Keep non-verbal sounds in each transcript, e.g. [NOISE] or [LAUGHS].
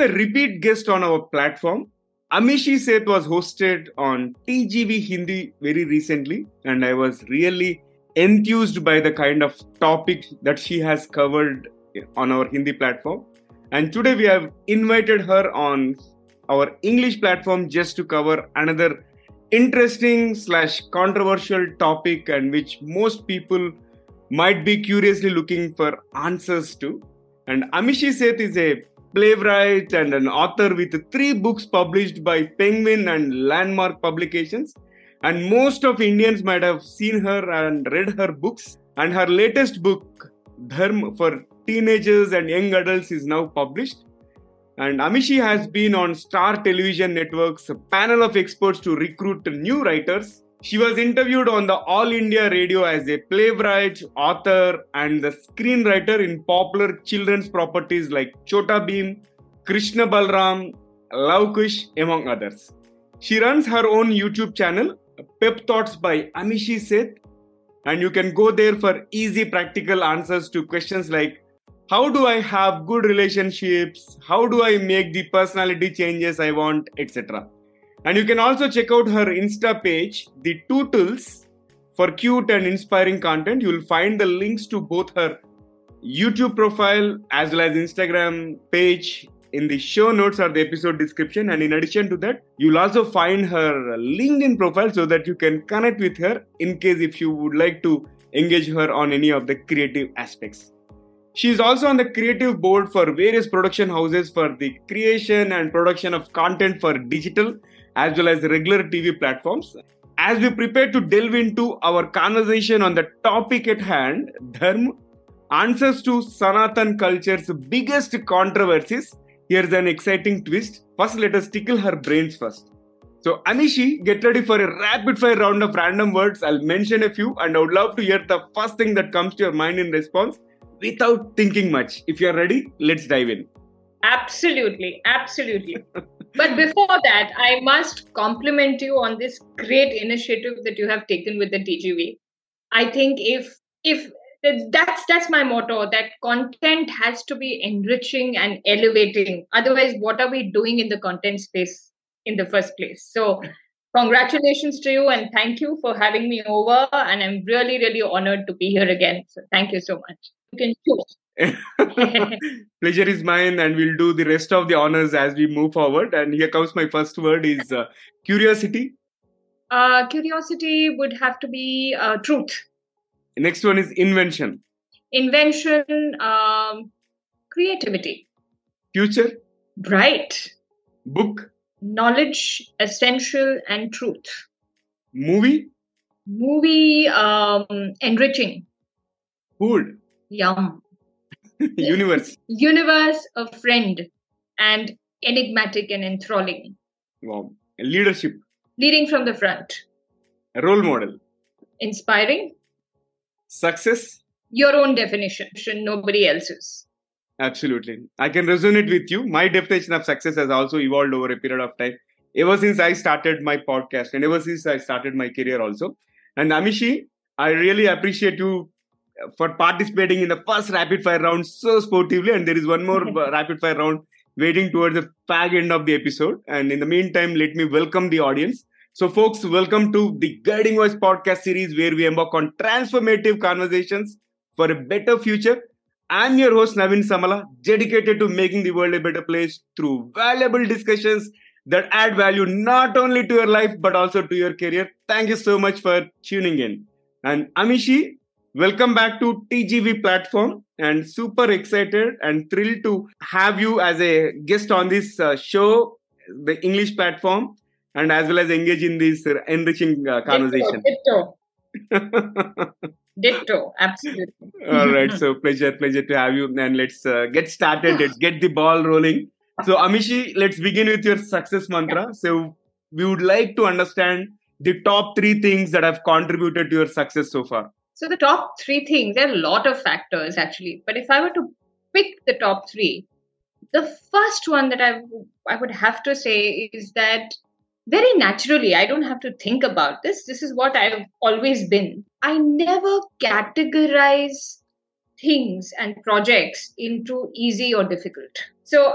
a repeat guest on our platform. Amishi Seth was hosted on TGV Hindi very recently, and I was really enthused by the kind of topic that she has covered on our Hindi platform. And today we have invited her on our English platform just to cover another interesting slash controversial topic and which most people might be curiously looking for answers to. And Amishi Seth is a playwright and an author with three books published by Penguin and Landmark Publications. And most of Indians might have seen her and read her books. And her latest book, Dharma for Teenagers and Young Adults, is now published. And Amishi has been on Star Television Network's panel of experts to recruit new writers. She was interviewed on the All India Radio as a playwright, author, and the screenwriter in popular children's properties like Chota Bheem, Krishna Balram, Love Kush, among others. She runs her own YouTube channel, Pep Thoughts by Amishi Seth, and you can go there for easy practical answers to questions like how do I have good relationships? How do I make the personality changes I want, etc. And you can also check out her Insta page, The Two Tools, for cute and inspiring content. You'll find the links to both her YouTube profile as well as Instagram page in the show notes or the episode description. And in addition to that, you'll also find her LinkedIn profile so that you can connect with her in case if you would like to engage her on any of the creative aspects. She is also on the creative board for various production houses for the creation and production of content for digital as well as regular TV platforms. As we prepare to delve into our conversation on the topic at hand, Dharma, answers to Sanatan culture's biggest controversies, here's an exciting twist. First, let us tickle her brains first. So, Amishi, get ready for a rapid fire round of random words. I'll mention a few and I would love to hear the first thing that comes to your mind in response without thinking much. If you're ready, let's dive in. Absolutely, absolutely. but before that, I must compliment you on this great initiative that you have taken with the TGV. I think if if that's that's my motto that content has to be enriching and elevating otherwise what are we doing in the content space in the first place so congratulations to you and thank you for having me over and i'm really really honored to be here again so thank you so much you can choose. [LAUGHS] Pleasure is mine, and we'll do the rest of the honors as we move forward. And here comes my first word: is uh, curiosity. Uh, curiosity would have to be uh, truth. next one is invention. Invention, um, creativity. Future. Bright. Book. Knowledge, essential, and truth. Movie. Movie, um, enriching. Food Yum. [LAUGHS] Universe. Universe, a friend, and enigmatic and enthralling. Wow. Leadership. Leading from the front. A role model. Inspiring. Success. Your own definition, nobody else's. Absolutely. I can resonate with you. My definition of success has also evolved over a period of time. Ever since I started my podcast and ever since I started my career also. And Amishi, I really appreciate you for participating in the first rapid fire round so sportively. And there is one more [LAUGHS] rapid fire round waiting towards the fag end of the episode. And in the meantime, let me welcome the audience. So, folks, welcome to the Guiding Voice podcast series where we embark on transformative conversations for a better future. I'm your host, Naveen Samala, dedicated to making the world a better place through valuable discussions that add value not only to your life but also to your career. Thank you so much for tuning in. And Amishi, Welcome back to TGV platform and super excited and thrilled to have you as a guest on this uh, show, the English platform, and as well as engage in this enriching uh, conversation. Ditto. Ditto. [LAUGHS] Ditto. Absolutely. All right. So pleasure, pleasure to have you. And let's uh, get started. Let's get the ball rolling. So Amishi, let's begin with your success mantra. So we would like to understand the top three things that have contributed to your success so far. So the top three things, there are a lot of factors actually, but if I were to pick the top three, the first one that I, I would have to say is that very naturally, I don't have to think about this. This is what I've always been. I never categorize things and projects into easy or difficult. So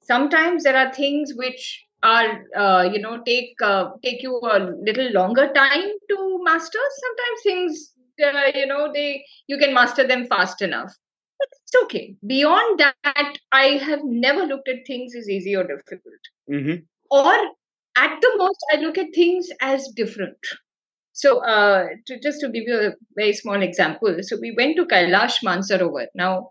sometimes there are things which are uh, you know take uh, take you a little longer time to master sometimes things uh, you know they you can master them fast enough. But it's okay. Beyond that i have never looked at things as easy or difficult. Mm-hmm. or at the most i look at things as different. So uh, to, just to give you a very small example so we went to kailash mansarovar. Now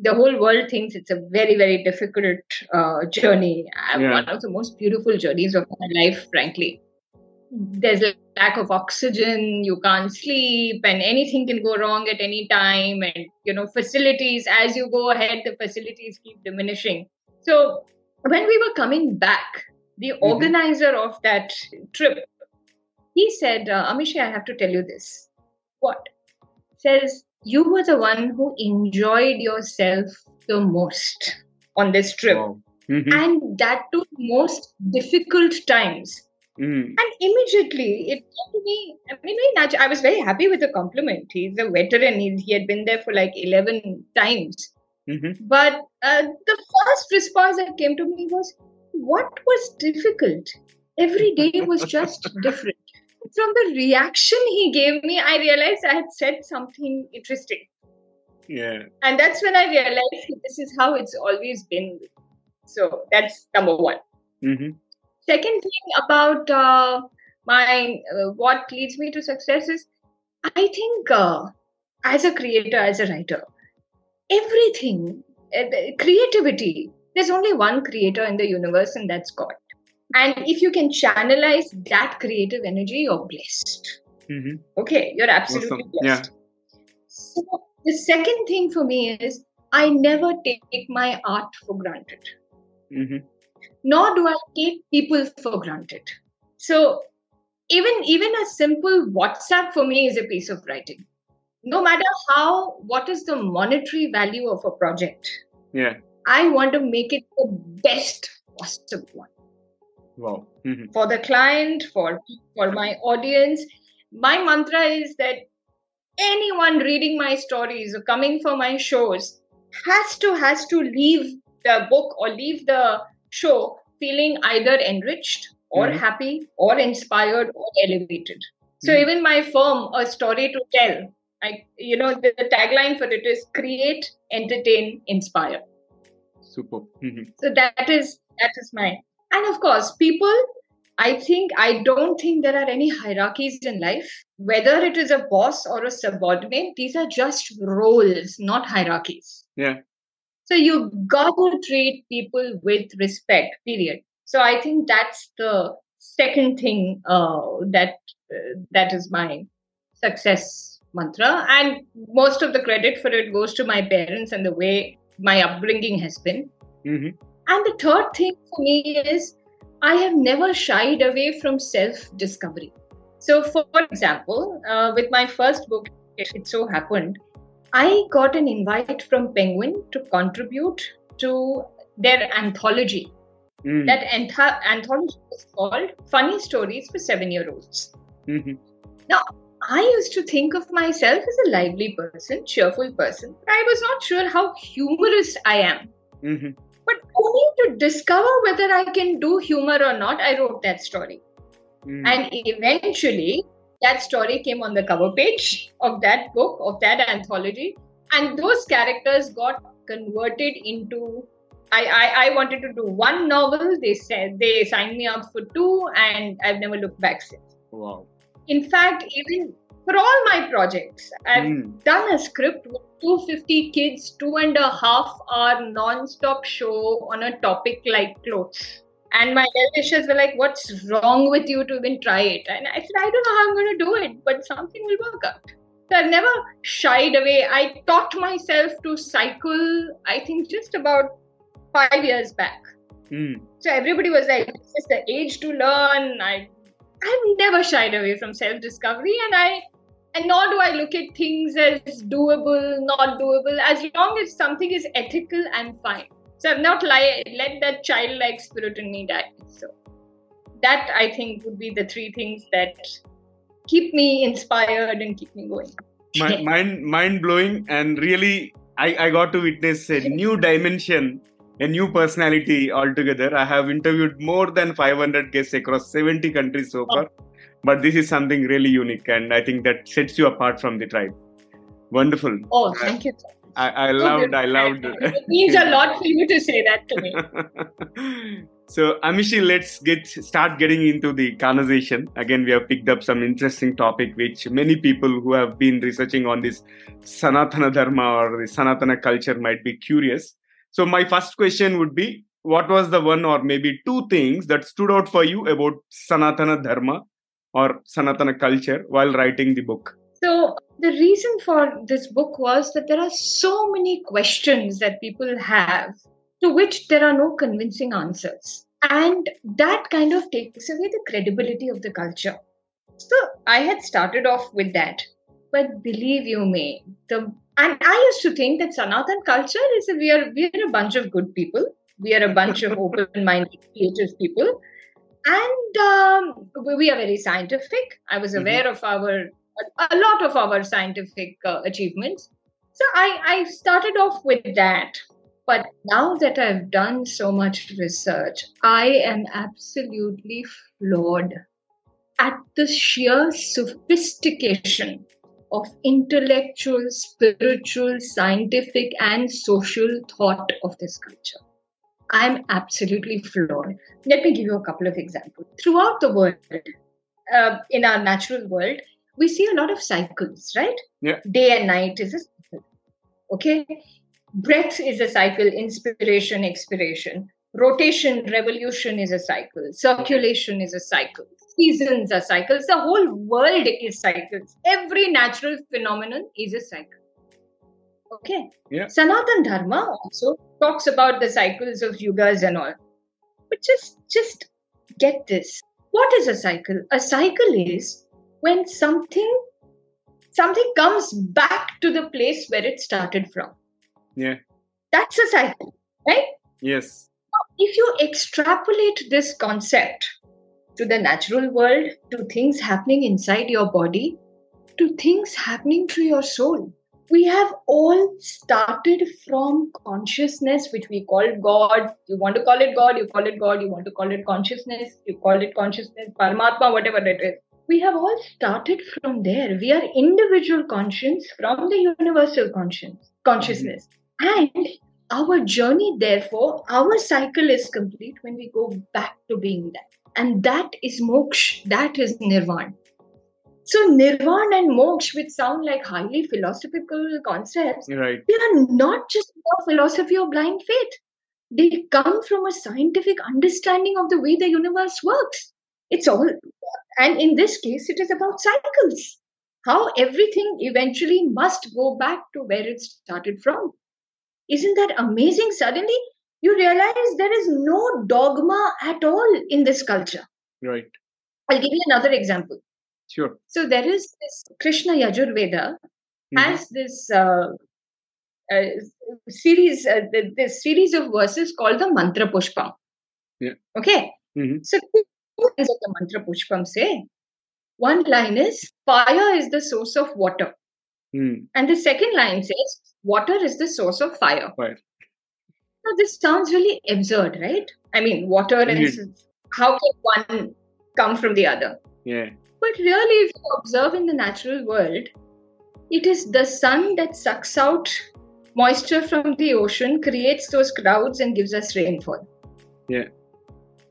the whole world thinks it's a very very difficult uh, journey. Uh, Yeah. one of the most beautiful journeys of my life frankly there's a lack of oxygen you can't sleep and anything can go wrong at any time and you know facilities as you go ahead the facilities keep diminishing so when we were coming back the Mhm. organizer of that trip he said uh, amishi i have to tell you this what says you were the one who enjoyed yourself the most on this trip Wow. Mhm. and that too most difficult times Mm. and immediately it came to me i mean very i was very happy with the compliment he's a veteran He's, he had been there for like 11 times Mhm. but uh, the first response that came to me was what was difficult every day was just [LAUGHS] different from the reaction he gave me i realized i had said something interesting Yeah. and that's when i realized this is how it's always been so that's number one Mhm. Second thing about uh, my uh, what leads me to success is i think uh, as a creator as a writer everything uh, creativity there's only one creator in the universe and that's god and if you can channelize that creative energy you're blessed Mhm. okay you're absolutely Awesome. Yeah. blessed so the second thing for me is i never take my art for granted Mhm. Nor do I take people for granted. So even even a simple WhatsApp for me is a piece of writing. No matter how what is the monetary value of a project, Yeah. I want to make it the best possible one Wow. Mhm. for the client, for for my audience. My mantra is that anyone reading my stories or coming for my shows has to has to leave the book or leave the show feeling either enriched or Mhm. happy or inspired or elevated. So Mhm. even my firm, a story to tell, I you know the, the tagline for it is create, entertain, inspire. Super. Mhm. So that is that is my and of course people. I think I don't think there are any hierarchies in life. Whether it is a boss or a subordinate, these are just roles, not hierarchies. Yeah. So you got to treat people with respect. Period. So I think that's the second thing uh, that uh, that is my success mantra, and most of the credit for it goes to my parents and the way my upbringing has been. Mhm. And the third thing for me is I have never shied away from self discovery. So, for example, uh, with my first book, it so happened, I got an invite from Penguin to contribute to their anthology. Mhm. That antho- anthology is called Funny Stories for Seven Year Olds. Mhm. I used to think of myself as a lively person, cheerful person, but I was not sure how humorous I am. Mhm. But only to discover whether I can do humor or not, I wrote that story. Mhm. And eventually, that story came on the cover page of that book, of that anthology. And those characters got converted into. I, I, I wanted to do one novel. They said they signed me up for two, and I've never looked back since. Wow. In fact, even for all my projects, I've Mm. done a script with 250 kids, two and a half hour non-stop show on a topic like clothes. And my well-wishers were like, "What's wrong with you to even try it?" And I said, "I don't know how I'm going to do it, but something will work out." So I've never shied away. I taught myself to cycle. I think just about five years back. Mm. So everybody was like, "This is the age to learn." I, I've never shied away from self-discovery, and I, and nor do I look at things as doable, not doable. As long as something is ethical, I'm fine. So I've not li- let that childlike spirit in me die. So that I think would be the three things that keep me inspired and keep me going. Mi- [LAUGHS] mind mind blowing and really I, I got to witness a new dimension a new personality altogether. I have interviewed more than 500 guests across 70 countries so far, oh. but this is something really unique, and I think that sets you apart from the tribe. Wonderful. Oh, thank you. I, I loved, I loved. It means a lot for you to [LAUGHS] say that to me. so, Amishi, let's get start getting into the conversation. Again, we have picked up some interesting topic which many people who have been researching on this Sanatana Dharma or the Sanatana culture might be curious. So, my first question would be what was the one or maybe two things that stood out for you about Sanatana Dharma or Sanatana culture while writing the book? So, the reason for this book was that there are so many questions that people have to which there are no convincing answers. And that kind of takes away the credibility of the culture. So, I had started off with that. But believe you me, the and I used to think that Sanatan culture is a, we are we are a bunch of good people. We are a bunch of [LAUGHS] open-minded, creative people, and um, we are very scientific. I was mm-hmm. aware mm-hmm. of our a lot of our scientific uh, achievements. So I, I started off with that. But now that I've done so much research, I am absolutely floored at the sheer sophistication of intellectual, spiritual, scientific, and social thought of this culture. I'm absolutely floored. Let me give you a couple of examples. Throughout the world, uh, in our natural world, we see a lot of cycles, right? Yeah. Day and night is a cycle. Okay. Breath is a cycle, inspiration, expiration. Rotation, revolution is a cycle. Circulation is a cycle. Seasons are cycles. The whole world is cycles. Every natural phenomenon is a cycle. Okay. Yeah. Sanatan Dharma also talks about the cycles of yugas and all. But just just get this. What is a cycle? A cycle is when something something comes back to the place where it started from. Yeah. That's a cycle right? Yes. If you extrapolate this concept to the natural world to things happening inside your body to things happening to your soul we have all started from consciousness, which we call God. You want to call it God, you call it God. You want to call it consciousness, you call it consciousness, Paramatma, whatever it is we have all started from there. We are individual conscience from the universal conscience, consciousness. And our journey, therefore, our cycle is complete when we go back to being that. And that is moksha, that is nirvana. So nirvana and moksha, which sound like highly philosophical concepts, right. they are not just philosophy or blind faith. They come from a scientific understanding of the way the universe works. It's all, and in this case, it is about cycles. How everything eventually must go back to where it started from. Isn't that amazing? Suddenly, you realize there is no dogma at all in this culture. Right. I'll give you another example. Sure. So there is this Krishna Yajurveda mm-hmm. has this uh, uh, series, uh, this series of verses called the Mantra Pushpa. Yeah. Okay. Mm-hmm. So lines of the mantra Pushpam say. One line is fire is the source of water. Mm. And the second line says water is the source of fire. Right. Now this sounds really absurd, right? I mean, water and how can one come from the other? Yeah. But really, if you observe in the natural world, it is the sun that sucks out moisture from the ocean, creates those clouds, and gives us rainfall. Yeah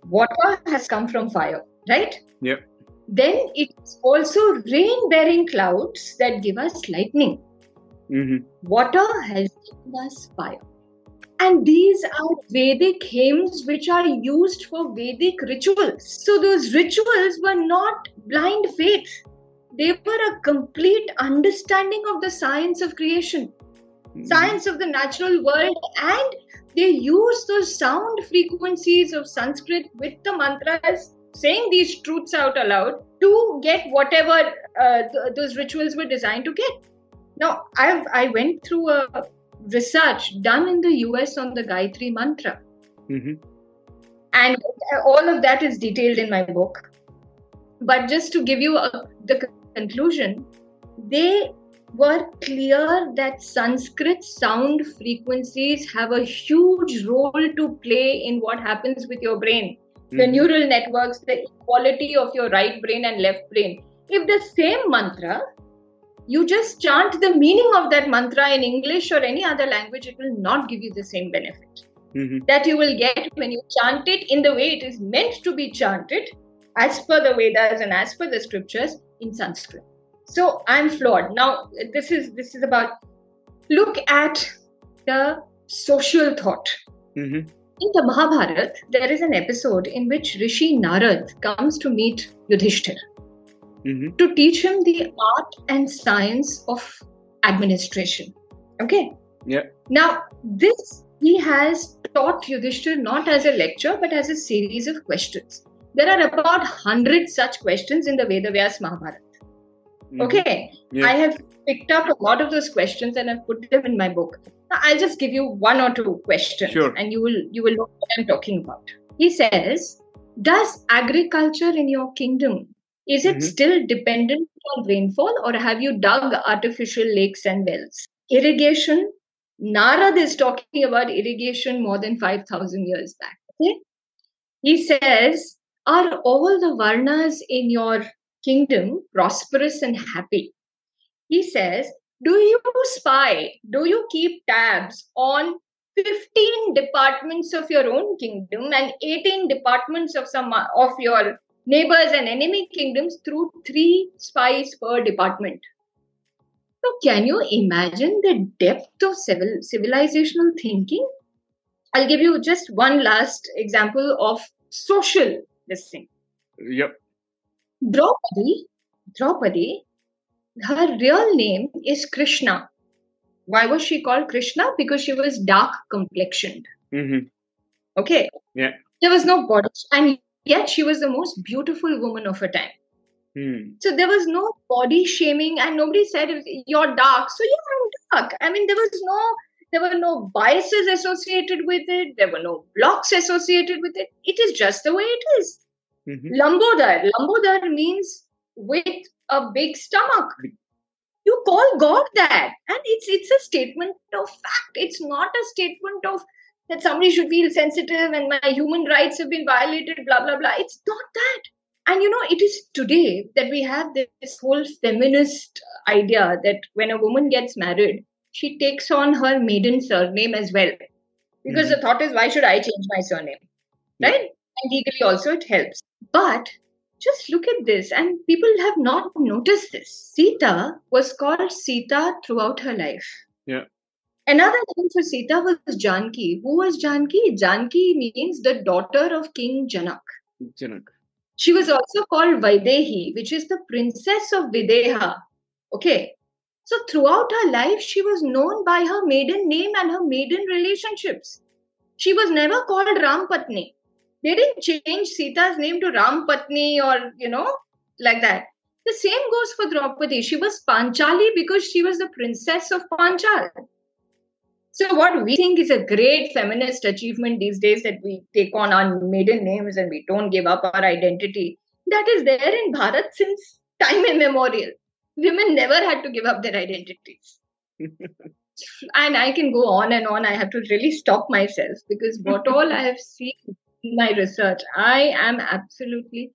water has come from fire, right? Yep. Then it's also rain bearing clouds that give us lightning. Mm-hmm. Water has given us fire. And these are Vedic hymns which are used for Vedic rituals. So those rituals were not blind faith, they were a complete understanding of the science of creation, mm-hmm. science of the natural world, and they use those sound frequencies of Sanskrit with the mantras, saying these truths out aloud to get whatever uh, th- those rituals were designed to get. Now, I I went through a research done in the US on the Gayatri Mantra. Mm-hmm. And all of that is detailed in my book. But just to give you a, the conclusion, they were clear that Sanskrit sound frequencies have a huge role to play in what happens with your brain. Mm-hmm. The neural networks, the equality of your right brain and left brain. If the same mantra, you just chant the meaning of that mantra in English or any other language, it will not give you the same benefit mm-hmm. that you will get when you chant it in the way it is meant to be chanted, as per the Vedas and as per the scriptures in Sanskrit so i'm flawed. Now this is this is about look at the social thought. Mm-hmm. in the mahabharat there is an episode in which rishi narad comes to meet yudhishthir mm-hmm. to teach him the art and science of administration. Okay? Yeah. Now this he has taught yudhishthir not as a lecture but as a series of questions. There are about 100 such questions in the vedavyas mahabharata Mm-hmm. Okay. Yeah. I have picked up a lot of those questions and I've put them in my book. Now, I'll just give you one or two questions sure. and you will you will know what I'm talking about. He says, Does agriculture in your kingdom is it mm-hmm. still dependent on rainfall or have you dug artificial lakes and wells? Irrigation. Narad is talking about irrigation more than 5,000 years back. Okay? He says, Are all the varnas in your kingdom prosperous and happy. He says, Do you spy? Do you keep tabs on 15 departments of your own kingdom and 18 departments of some of your neighbors and enemy kingdoms through three spies per department? So, can you imagine the depth of civil, civilizational thinking? I'll give you just one last example of social this thing. Yep. Draupadi, Draupadi, her real name is Krishna. Why was she called Krishna? Because she was dark complexioned. Mm-hmm. Okay. Yeah. There was no body, and yet she was the most beautiful woman of her time. Hmm. So there was no body shaming, and nobody said you're dark. So yeah, I'm dark. I mean, there was no, there were no biases associated with it. There were no blocks associated with it. It is just the way it is. Mm-hmm. Lambodar. Lambodar means with a big stomach. You call God that, and it's it's a statement of fact. It's not a statement of that somebody should feel sensitive and my human rights have been violated. Blah blah blah. It's not that. And you know, it is today that we have this whole feminist idea that when a woman gets married, she takes on her maiden surname as well. Because mm-hmm. the thought is, why should I change my surname? Right? And legally also it helps. But just look at this, and people have not noticed this. Sita was called Sita throughout her life. Yeah. Another name for Sita was Janki. Who was Janki? Janki means the daughter of King Janak. Janak. She was also called Vaidehi, which is the princess of Videha. Okay. So throughout her life, she was known by her maiden name and her maiden relationships. She was never called Rampatni they didn't change Sita's name to Ram Patni or, you know, like that. The same goes for Draupadi. She was Panchali because she was the princess of Panchal. So, what we think is a great feminist achievement these days that we take on our maiden names and we don't give up our identity, that is there in Bharat since time immemorial. Women never had to give up their identities. [LAUGHS] and I can go on and on. I have to really stop myself because what all I have seen my research. I am absolutely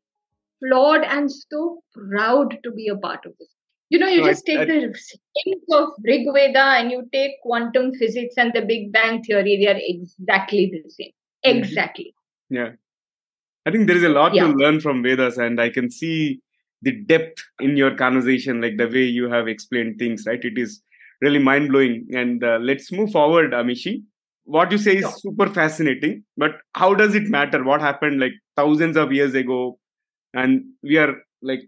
flawed and so proud to be a part of this. You know, you just take I, the schemes of Rig Veda and you take quantum physics and the Big Bang theory, they are exactly the same. Mm-hmm. Exactly. Yeah. I think there is a lot yeah. to learn from Vedas, and I can see the depth in your conversation, like the way you have explained things, right? It is really mind blowing. And uh, let's move forward, Amishi what you say is sure. super fascinating but how does it matter what happened like thousands of years ago? And we are like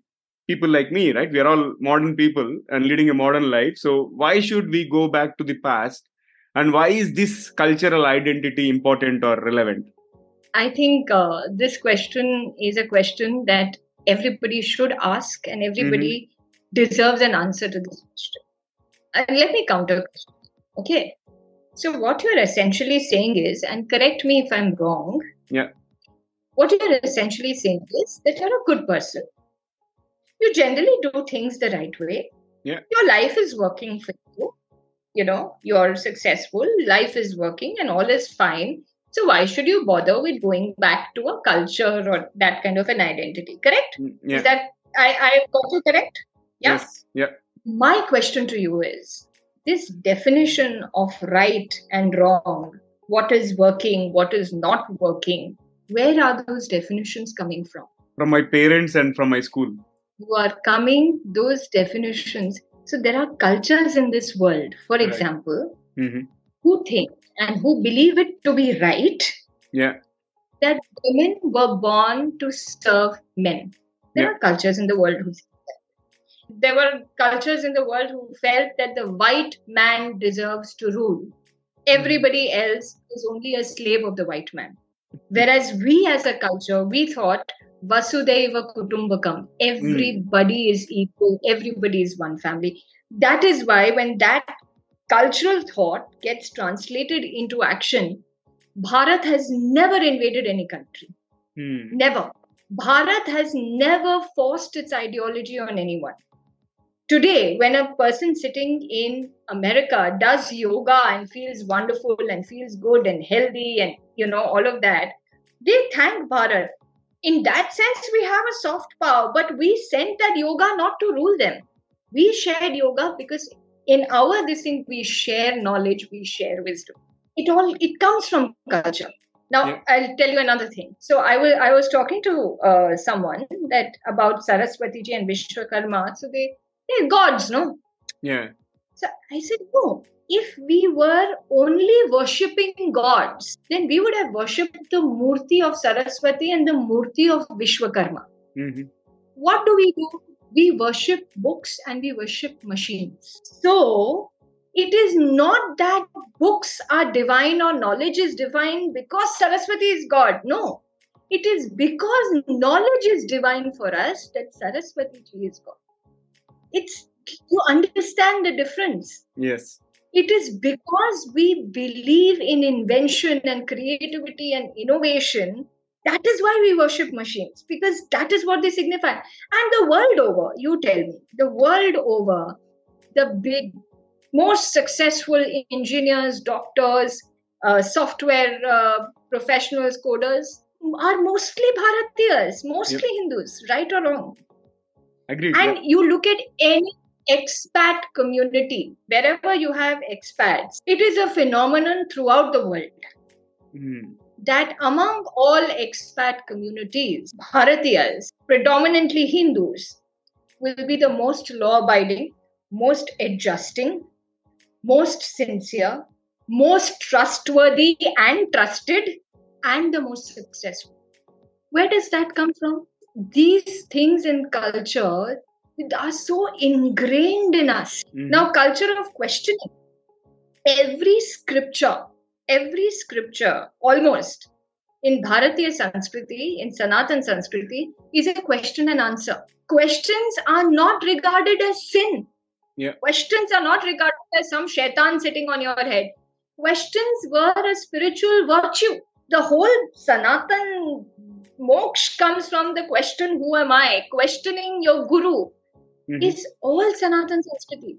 people like me right? We are all modern people and leading a modern life. So why should we go back to the past? And why is this cultural identity important or relevant? I think uh, this question is a question that everybody should ask and everybody mm-hmm. deserves an answer to this question. And let me counter okay so, what you're essentially saying is, and correct me if I'm wrong. Yeah. What you're essentially saying is that you're a good person. You generally do things the right way. Yeah. Your life is working for you. You know, you're successful, life is working, and all is fine. So why should you bother with going back to a culture or that kind of an identity? Correct? Mm, Yeah. Is that I, I got you correct? Yeah. Yes. Yeah. My question to you is this definition of right and wrong, what is working, what is not working, where are those definitions coming from? From my parents and from my school. You are coming those definitions. So there are cultures in this world, for Right. example, hmm who think and who believe it to be right Yeah. that women were born to serve men. There Yeah. are cultures in the world who say. There were cultures in the world who felt that the white man deserves to rule. Everybody else is only a slave of the white man. Whereas we as a culture, we thought Vasudhaiva Kutumbakam. Everybody is equal, everybody is one family. That is why when that cultural thought gets translated into action, Bharat has never invaded any country. Hmm. Never. Bharat has never forced its ideology on anyone. Today, when a person sitting in America does yoga and feels wonderful and feels good and healthy and you know all of that, they thank Bharat. In that sense, we have a soft power, but we sent that yoga not to rule them. We shared yoga because in our this thing we share knowledge, we share wisdom. It all it comes from culture. Now Yeah. I'll tell you another thing. So I was I was talking to uh, someone that about Saraswati ji and Vishwakarma. So they they're gods, no? Yeah. So I said, no. If we were only worshipping gods, then we would have worshipped the Murti of Saraswati and the Murti of Vishwakarma. hmm What do we do? We worship books and we worship machines. So it is not that books are divine or knowledge is divine because Saraswati is God. No. It is because knowledge is divine for us that Saraswati is God. It's you understand the difference. Yes. It is because we believe in invention and creativity and innovation. That is why we worship machines because that is what they signify. And the world over, you tell me, the world over, the big, most successful engineers, doctors, uh, software uh, professionals, coders are mostly Bharatiyas, mostly Hindus, right or wrong. Agreed. And you look at any expat community, wherever you have expats, it is a phenomenon throughout the world yeah. Hmm. that among all expat communities, Bharatiyas, predominantly Hindus, will be the most law abiding, most adjusting, most sincere, most trustworthy and trusted, and the most successful. Where does that come from? These things in culture are so ingrained in us. Mhm. Now, culture of questioning. Every scripture, every scripture, almost in Bharatiya Sanskriti, in Sanatan Sanskriti, is a question and answer. Questions are not regarded as sin. Yeah. Questions are not regarded as some shaitan sitting on your head. Questions were a spiritual virtue. The whole Sanatan moksha comes from the question, Who am I? Questioning your guru Mhm. is all Sanatan Sanskriti.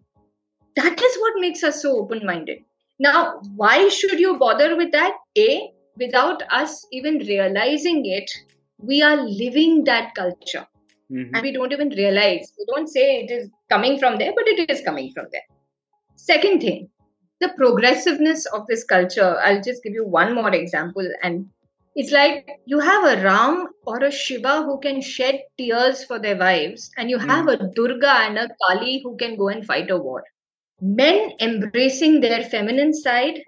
That is what makes us so open minded. Now, why should you bother with that? A, without us even realizing it, we are living that culture Mhm. and we don't even realize. We don't say it is coming from there, but it is coming from there. Second thing, the progressiveness of this culture. I'll just give you one more example. And it's like you have a Ram or a Shiva who can shed tears for their wives, and you have a Durga and a Kali who can go and fight a war. Men embracing their feminine side,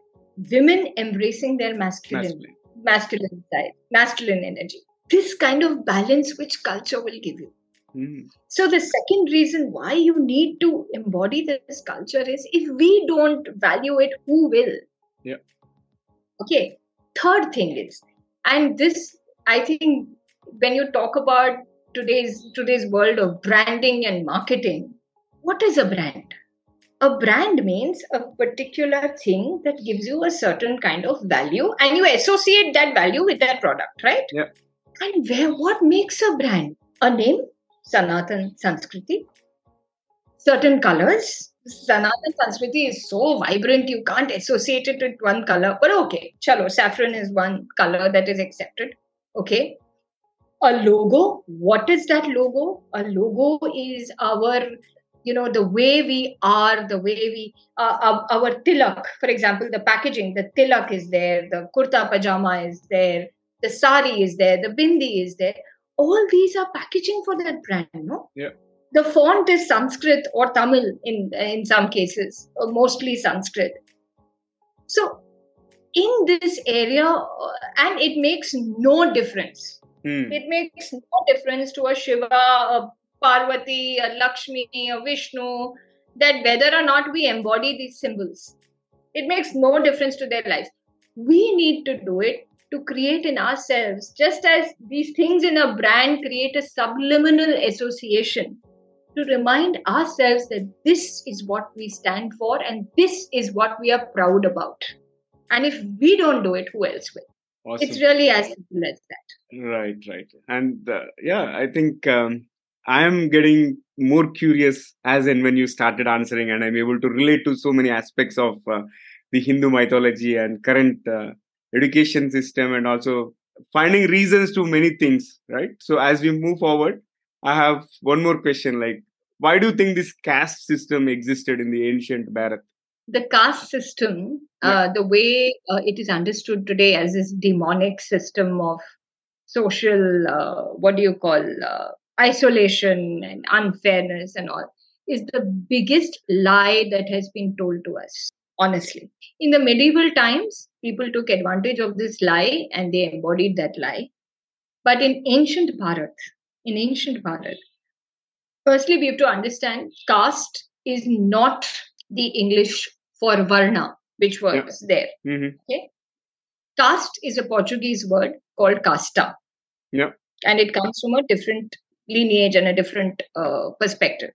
women embracing their masculine Masculine. masculine side, masculine energy. This kind of balance which culture will give you. Mhm. So the second reason why you need to embody this culture is if we don't value it, who will? Yeah. Okay. Third thing is, and this I think when you talk about today's today's world of branding and marketing, what is a brand? A brand means a particular thing that gives you a certain kind of value and you associate that value with that product, right? Yeah. And where what makes a brand? A name, Sanatan Sanskriti. certain colors. Sanatan Sanskriti is so vibrant, you can't associate it with one color. But okay, chalo, saffron is one color that is accepted. Okay. A logo, what is that logo? A logo is our you know the way we are the way we uh, our, our tilak for example the packaging the tilak is there the kurta pajama is there the sari is there the bindi is there all these are packaging for that brand no yeah the font is sanskrit or tamil in in some cases mostly sanskrit. So in this area uh, and it makes no difference. Hmm. it makes no difference to a shiva a parvati a lakshmi a vishnu that whether or not we embody these symbols. It makes no difference to their lives. We need to do it to create in ourselves just as these things in a brand create a subliminal association to remind ourselves that this is what we stand for and this is what we are proud about and if we don't do it who else will Awesome. it's really as simple as that Right, right. And uh, yeah, I think um, I am getting more curious as and when you started answering, and I'm able to relate to so many aspects of uh, the Hindu mythology and current uh, education system, and also finding reasons to many things. Right. So as we move forward, I have one more question: like, why do you think this caste system existed in the ancient Bharat? the caste system, uh, the way uh, it is understood today as this demonic system of social, uh, what do you call, uh, isolation and unfairness and all, is the biggest lie that has been told to us, honestly. In the medieval times, people took advantage of this lie and they embodied that lie. But in ancient Bharat, in ancient Bharat, firstly, we have to understand caste is not the English for Varna, which was there. Mm-hmm. Caste is a Portuguese word called casta. Yeah. And it comes from a different lineage and a different uh, perspective.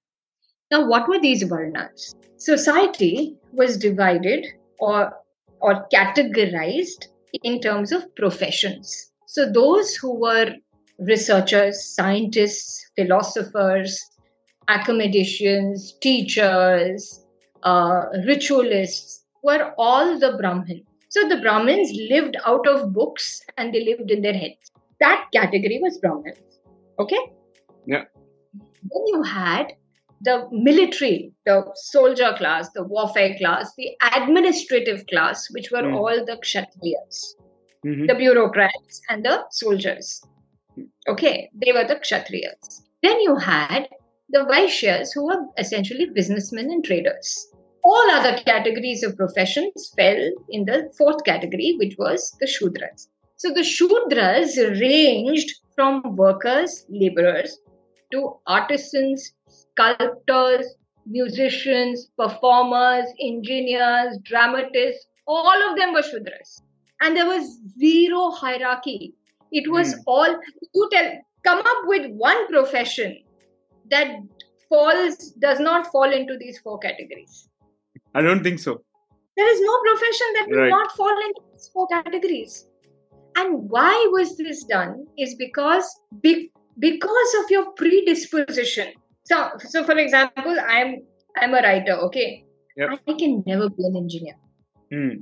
Now, what were these Varnas? Society was divided or, or categorized in terms of professions. So, those who were researchers, scientists, philosophers, academicians, teachers, uh, ritualists were all the Brahmin. So the Brahmins lived out of books and they lived in their heads. That category was Brahmins. Okay? Yeah. Then you had the military, the soldier class, the warfare class, the administrative class, which were Mm. all the Kshatriyas, Mm-hmm. the bureaucrats and the soldiers. Okay, they were the Kshatriyas. Then you had the Vaishyas, who were essentially businessmen and traders. All other categories of professions fell in the fourth category, which was the Shudras. So the Shudras ranged from workers, laborers, to artisans, sculptors, musicians, performers, engineers, dramatists. All of them were Shudras. And there was zero hierarchy. It was Hmm. all, you tell, come up with one profession that falls, does not fall into these four categories. I don't think so. There is no profession that will Right. not fall into these four categories. And why was this done is because be, because of your predisposition. So, so for example, I'm I'm a writer. Okay, Yep. I can never be an engineer. Hmm.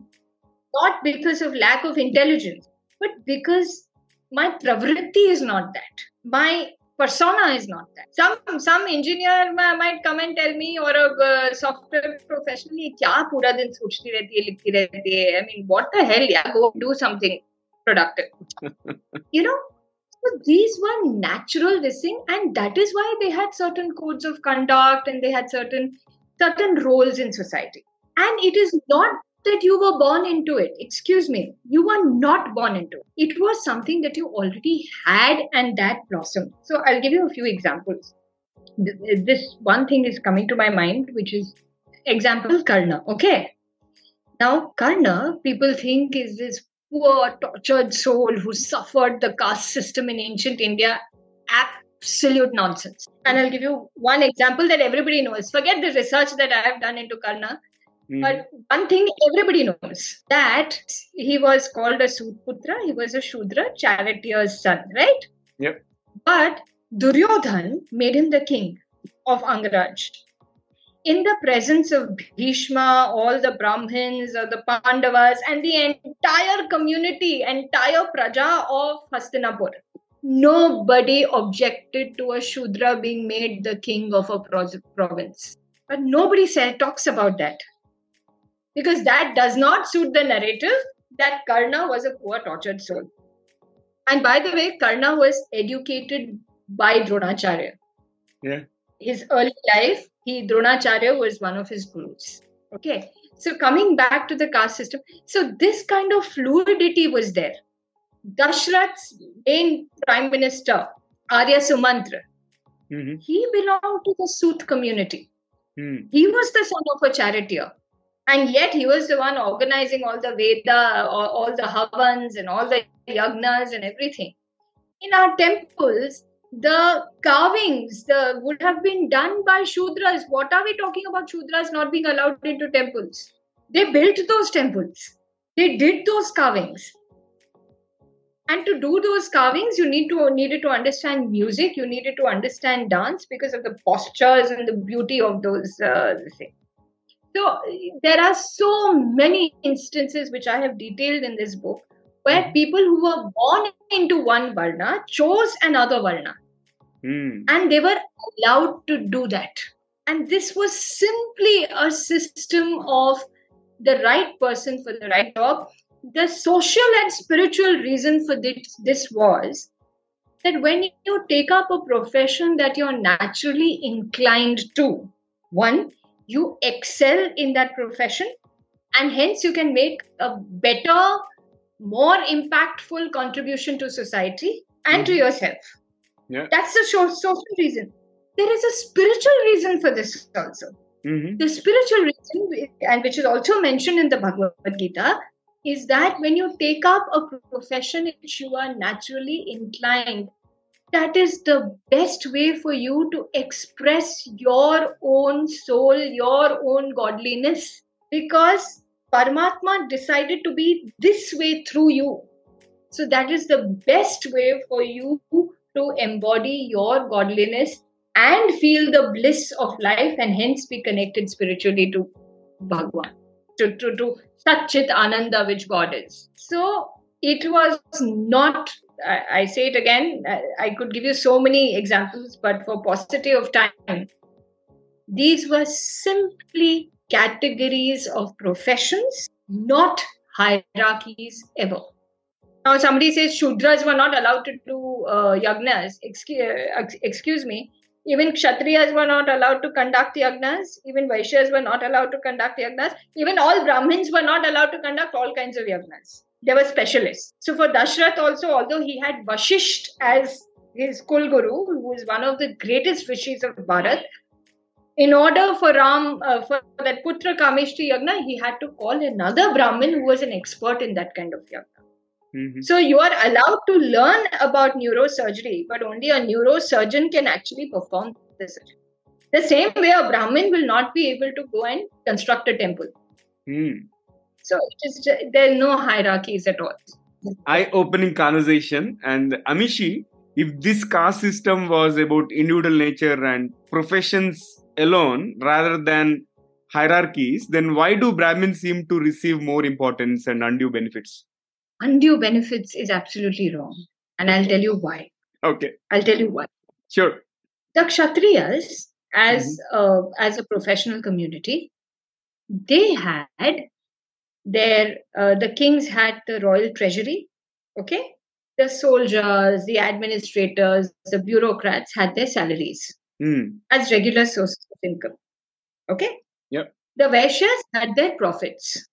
Not because of lack of intelligence, but because my pravritti is not that. My persona is not that. Some some engineer might come and tell me or a uh, software professional kya pura din rehti hai likhti rehti hai i mean what the hell? Yeah go do something productive. [LAUGHS] You know? So these were natural this thing and that is why they had certain codes of conduct and they had certain certain roles in society. And it is not that you were born into it. Excuse me, you were not born into it. It was something that you already had and that blossomed. So I'll give you a few examples. This one thing is coming to my mind, which is example Karna. Okay. Now, Karna, people think is this poor, tortured soul who suffered the caste system in ancient India. Absolute nonsense. And I'll give you one example that everybody knows. Forget the research that I have done into Karna. Mhm. But one thing everybody knows that he was called a Sudputra, he was a Shudra, charioteer's son, right? Yep. But Duryodhan made him the king of Angaraj. in the presence of Bhishma, all the Brahmins or the Pandavas, and the entire community, entire Praja of Hastinapur, nobody objected to a Shudra being made the king of a province. But nobody said, talks about that. Because that does not suit the narrative that Karna was a poor, tortured soul. And by the way, Karna was educated by Dronacharya. Yeah. His early life, he Dronacharya was one of his gurus. Okay. So coming back to the caste system, so this kind of fluidity was there. Dashrath's main prime minister, Arya Sumantra, mm-hmm. he belonged to the Sooth community. Mm. He was the son of a charioteer. And yet he was the one organizing all the Veda, all, all the Havans and all the Yagnas and everything. In our temples, the carvings the would have been done by Shudras. What are we talking about Shudras not being allowed into temples? They built those temples. They did those carvings and to do those carvings you need to needed to understand music you needed to understand dance because of the postures and the beauty of those uh, things so there are so many instances which i have detailed in this book where Mm-hmm. people who were born into one varna chose another varna Mm. and they were allowed to do that and this was simply a system of the right person for the right job the social and spiritual reason for this, this was that when you take up a profession that you're naturally inclined to, one, you excel in that profession, and hence you can make a better, more impactful contribution to society and to Mhm. yourself. Yeah. That's the social reason. There is a spiritual reason for this also Mm-hmm. the spiritual reason, and which is also mentioned in the Bhagavad Gita, is that when you take up a profession which you are naturally inclined, that is the best way for you to express your own soul, your own godliness, because Paramatma decided to be this way through you. So that is the best way for you to embody your godliness and feel the bliss of life and hence be connected spiritually to Bhagwan, to, to, to Satchit Ananda, which God is. So it was not, I, I say it again, I, I could give you so many examples, but for paucity of time, these were simply categories of professions, not hierarchies ever. Now, somebody says Shudras were not allowed to do uh, yagnas. Excuse, excuse me. Even Kshatriyas were not allowed to conduct yagnas. Even Vaishyas were not allowed to conduct yagnas. Even all Brahmins were not allowed to conduct all kinds of yagnas. They were specialists. So for Dashrath also, although he had Vashisht as his Kulguru, who was one of the greatest rishis of Bharat, in order for Ram, uh, for that Putra Kameshti Yagna, he had to call another Brahmin who was an expert in that kind of yagna. Mm-hmm. So you are allowed to learn about neurosurgery, but only a neurosurgeon can actually perform the surgery. The same way a Brahmin will not be able to go and construct a temple. Mm. So it is there are no hierarchies at all. Eye-opening conversation. And Amishi, if this caste system was about individual nature and professions alone rather than hierarchies, then why do Brahmins seem to receive more importance and undue benefits? Undue benefits is absolutely wrong. And I'll tell you why. Okay, I'll tell you why. sure. The Kshatriyas, as uh, as a professional community, they had their uh, the kings had the royal treasury. Okay, the soldiers, the administrators, the bureaucrats had their salaries Mm. as regular sources of income. Okay. Yep. The Vaishyas had their profits.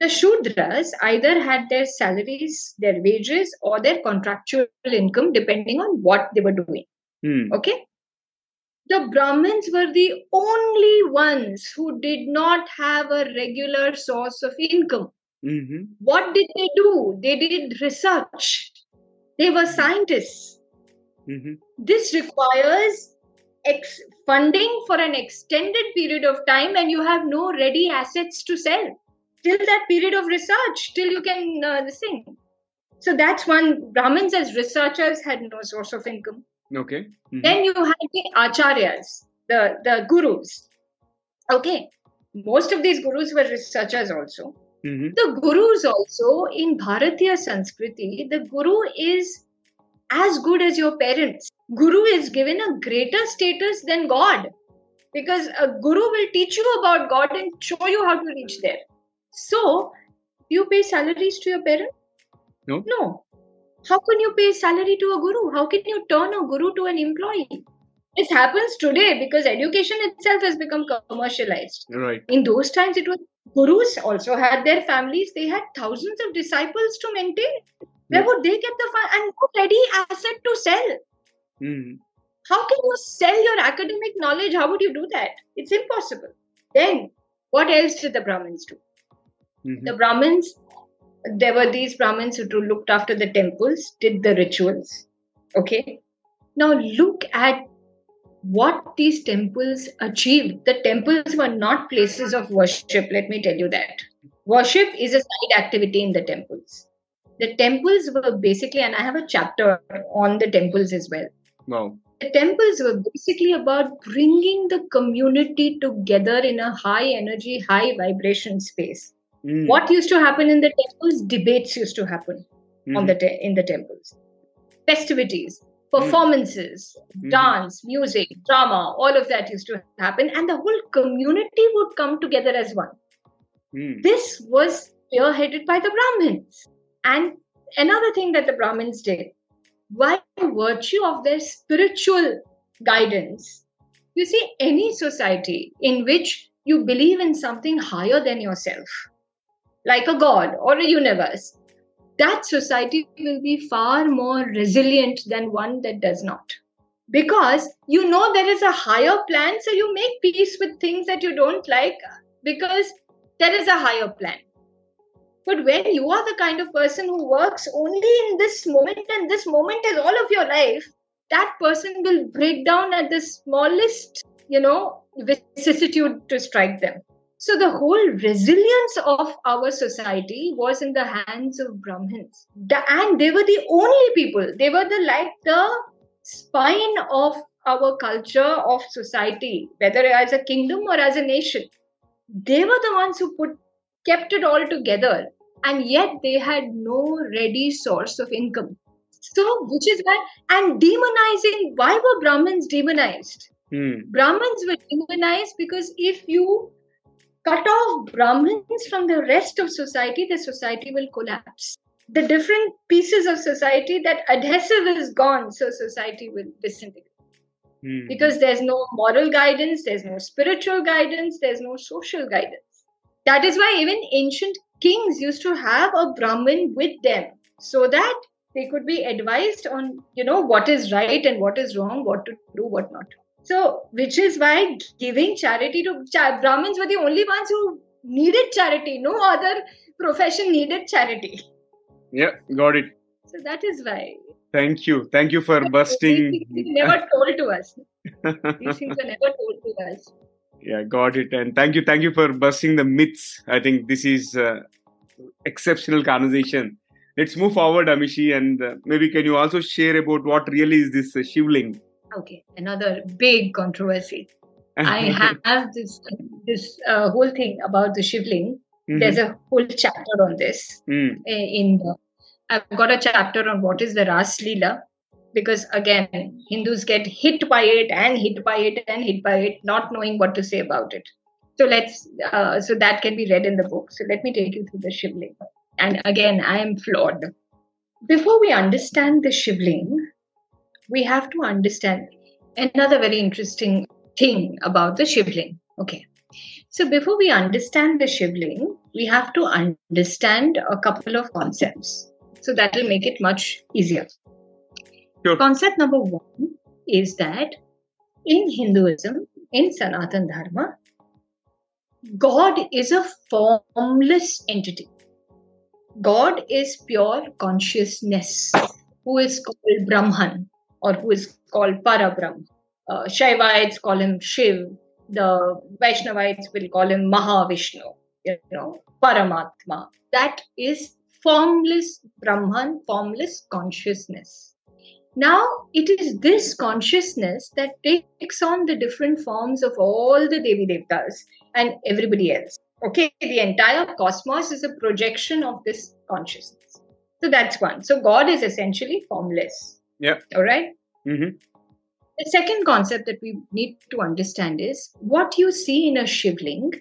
The Shudras either had their salaries, their wages, or their contractual income, depending on what they were doing. Mm. Okay. The Brahmins were the only ones who did not have a regular source of income. Mm-hmm. What did they do? They did research. They were scientists. Mm-hmm. This requires ex- funding for an extended period of time, and you have no ready assets to sell till that period of research, till you can uh, sing. So that's one. Brahmins as researchers had no source of income. Okay. Mhm. Then you had the acharyas, the, the gurus. Okay. Most of these gurus were researchers also. Mm-hmm. The gurus also in Bharatiya Sanskriti, the guru is as good as your parents. Guru is given a greater status than God because a guru will teach you about God and show you how to reach there. So, do you pay salaries to your parents? No. No. How can you pay salary to a guru? How can you turn a guru to an employee? This happens today because education itself has become commercialized. Right. In those times, it was gurus also had their families. They had thousands of disciples to maintain. Where would they get the fund and no ready asset to sell? Mm-hmm. How can you sell your academic knowledge? How would you do that? It's impossible. Then, what else did the Brahmins do? Mm-hmm. The Brahmins, there were these Brahmins who looked after the temples, did the rituals. Okay. Now, look at what these temples achieved. The temples were not places of worship, let me tell you that. Worship is a side activity in the temples. The temples were basically, and I have a chapter on the temples as well. Wow. The temples were basically about bringing the community together in a high energy, high vibration space. Mm. What used to happen in the temples? Debates used to happen on Mhm. the te- in the temples. Festivities, performances, Mhm. dance, music, drama, all of that used to happen, and the whole community would come together as one. Mm. This was spearheaded by the Brahmins. And another thing that the Brahmins did, by virtue of their spiritual guidance, you see, any society in which you believe in something higher than yourself, like a god or a universe, that society will be far more resilient than one that does not. Because you know there is a higher plan, so you make peace with things that you don't like because there is a higher plan. But when you are the kind of person who works only in this moment and this moment is all of your life, that person will break down at the smallest, you know, vicissitude to strike them. So the whole resilience of our society was in the hands of Brahmins. The- and they were the only people, they were the like the spine of our culture of society, whether as a kingdom or as a nation. They were the ones who put kept it all together, and yet they had no ready source of income. So, which is why, and demonizing, why were Brahmins demonized? Mm. Brahmins were demonized because if you cut off Brahmins from the rest of society, the society will collapse. The different pieces of society, that adhesive is gone, so society will disintegrate. Mm. Because there's no moral guidance, there's no spiritual guidance, there's no social guidance. That is why even ancient kings used to have a Brahmin with them so that they could be advised on, you know, what is right and what is wrong, what to do, what not. So, which is why giving charity to cha- Brahmins were the only ones who needed charity. No other profession needed charity. Yeah, got it. So that is why. Thank you. Thank you for busting. never told to us. [LAUGHS] These things were never told to us. yeah, got it. And thank you. Thank you for busting the myths. I think this is uh, exceptional conversation. Let's move forward, Amishi, and uh, maybe can you also share about what really is this uh, Shivling? Okay, another big controversy. [LAUGHS] I have this this uh, whole thing about the Shivling. Mhm. There's a whole chapter on this. Mm, In the, I've got a chapter on what is the Ras Leela, because again, Hindus get hit by it and hit by it and hit by it, not knowing what to say about it. So let's uh, so that can be read in the book. So let me take you through the Shivling. And again, I am flawed. Before we understand the Shivling, we have to understand another very interesting thing about the Shivling. Okay. So before we understand the Shivling, we have to understand a couple of concepts. So that will make it much easier. Sure. Concept number one is that in Hinduism, in Sanatan Dharma, God is a formless entity. God is pure consciousness, who is called Brahman or who is called Parabrahm. Uh, Shaivites call him Shiv. The Vaishnavites will call him Mahavishnu. You know, Paramatma. That is formless Brahman, formless consciousness. Now, it is this consciousness that takes on the different forms of all the Devi Devtas and everybody else. Okay, the entire cosmos is a projection of this consciousness. So that's one. So God is essentially formless. Yeah. All right? Mm-hmm. The second concept that we need to understand is what you see in a shivling,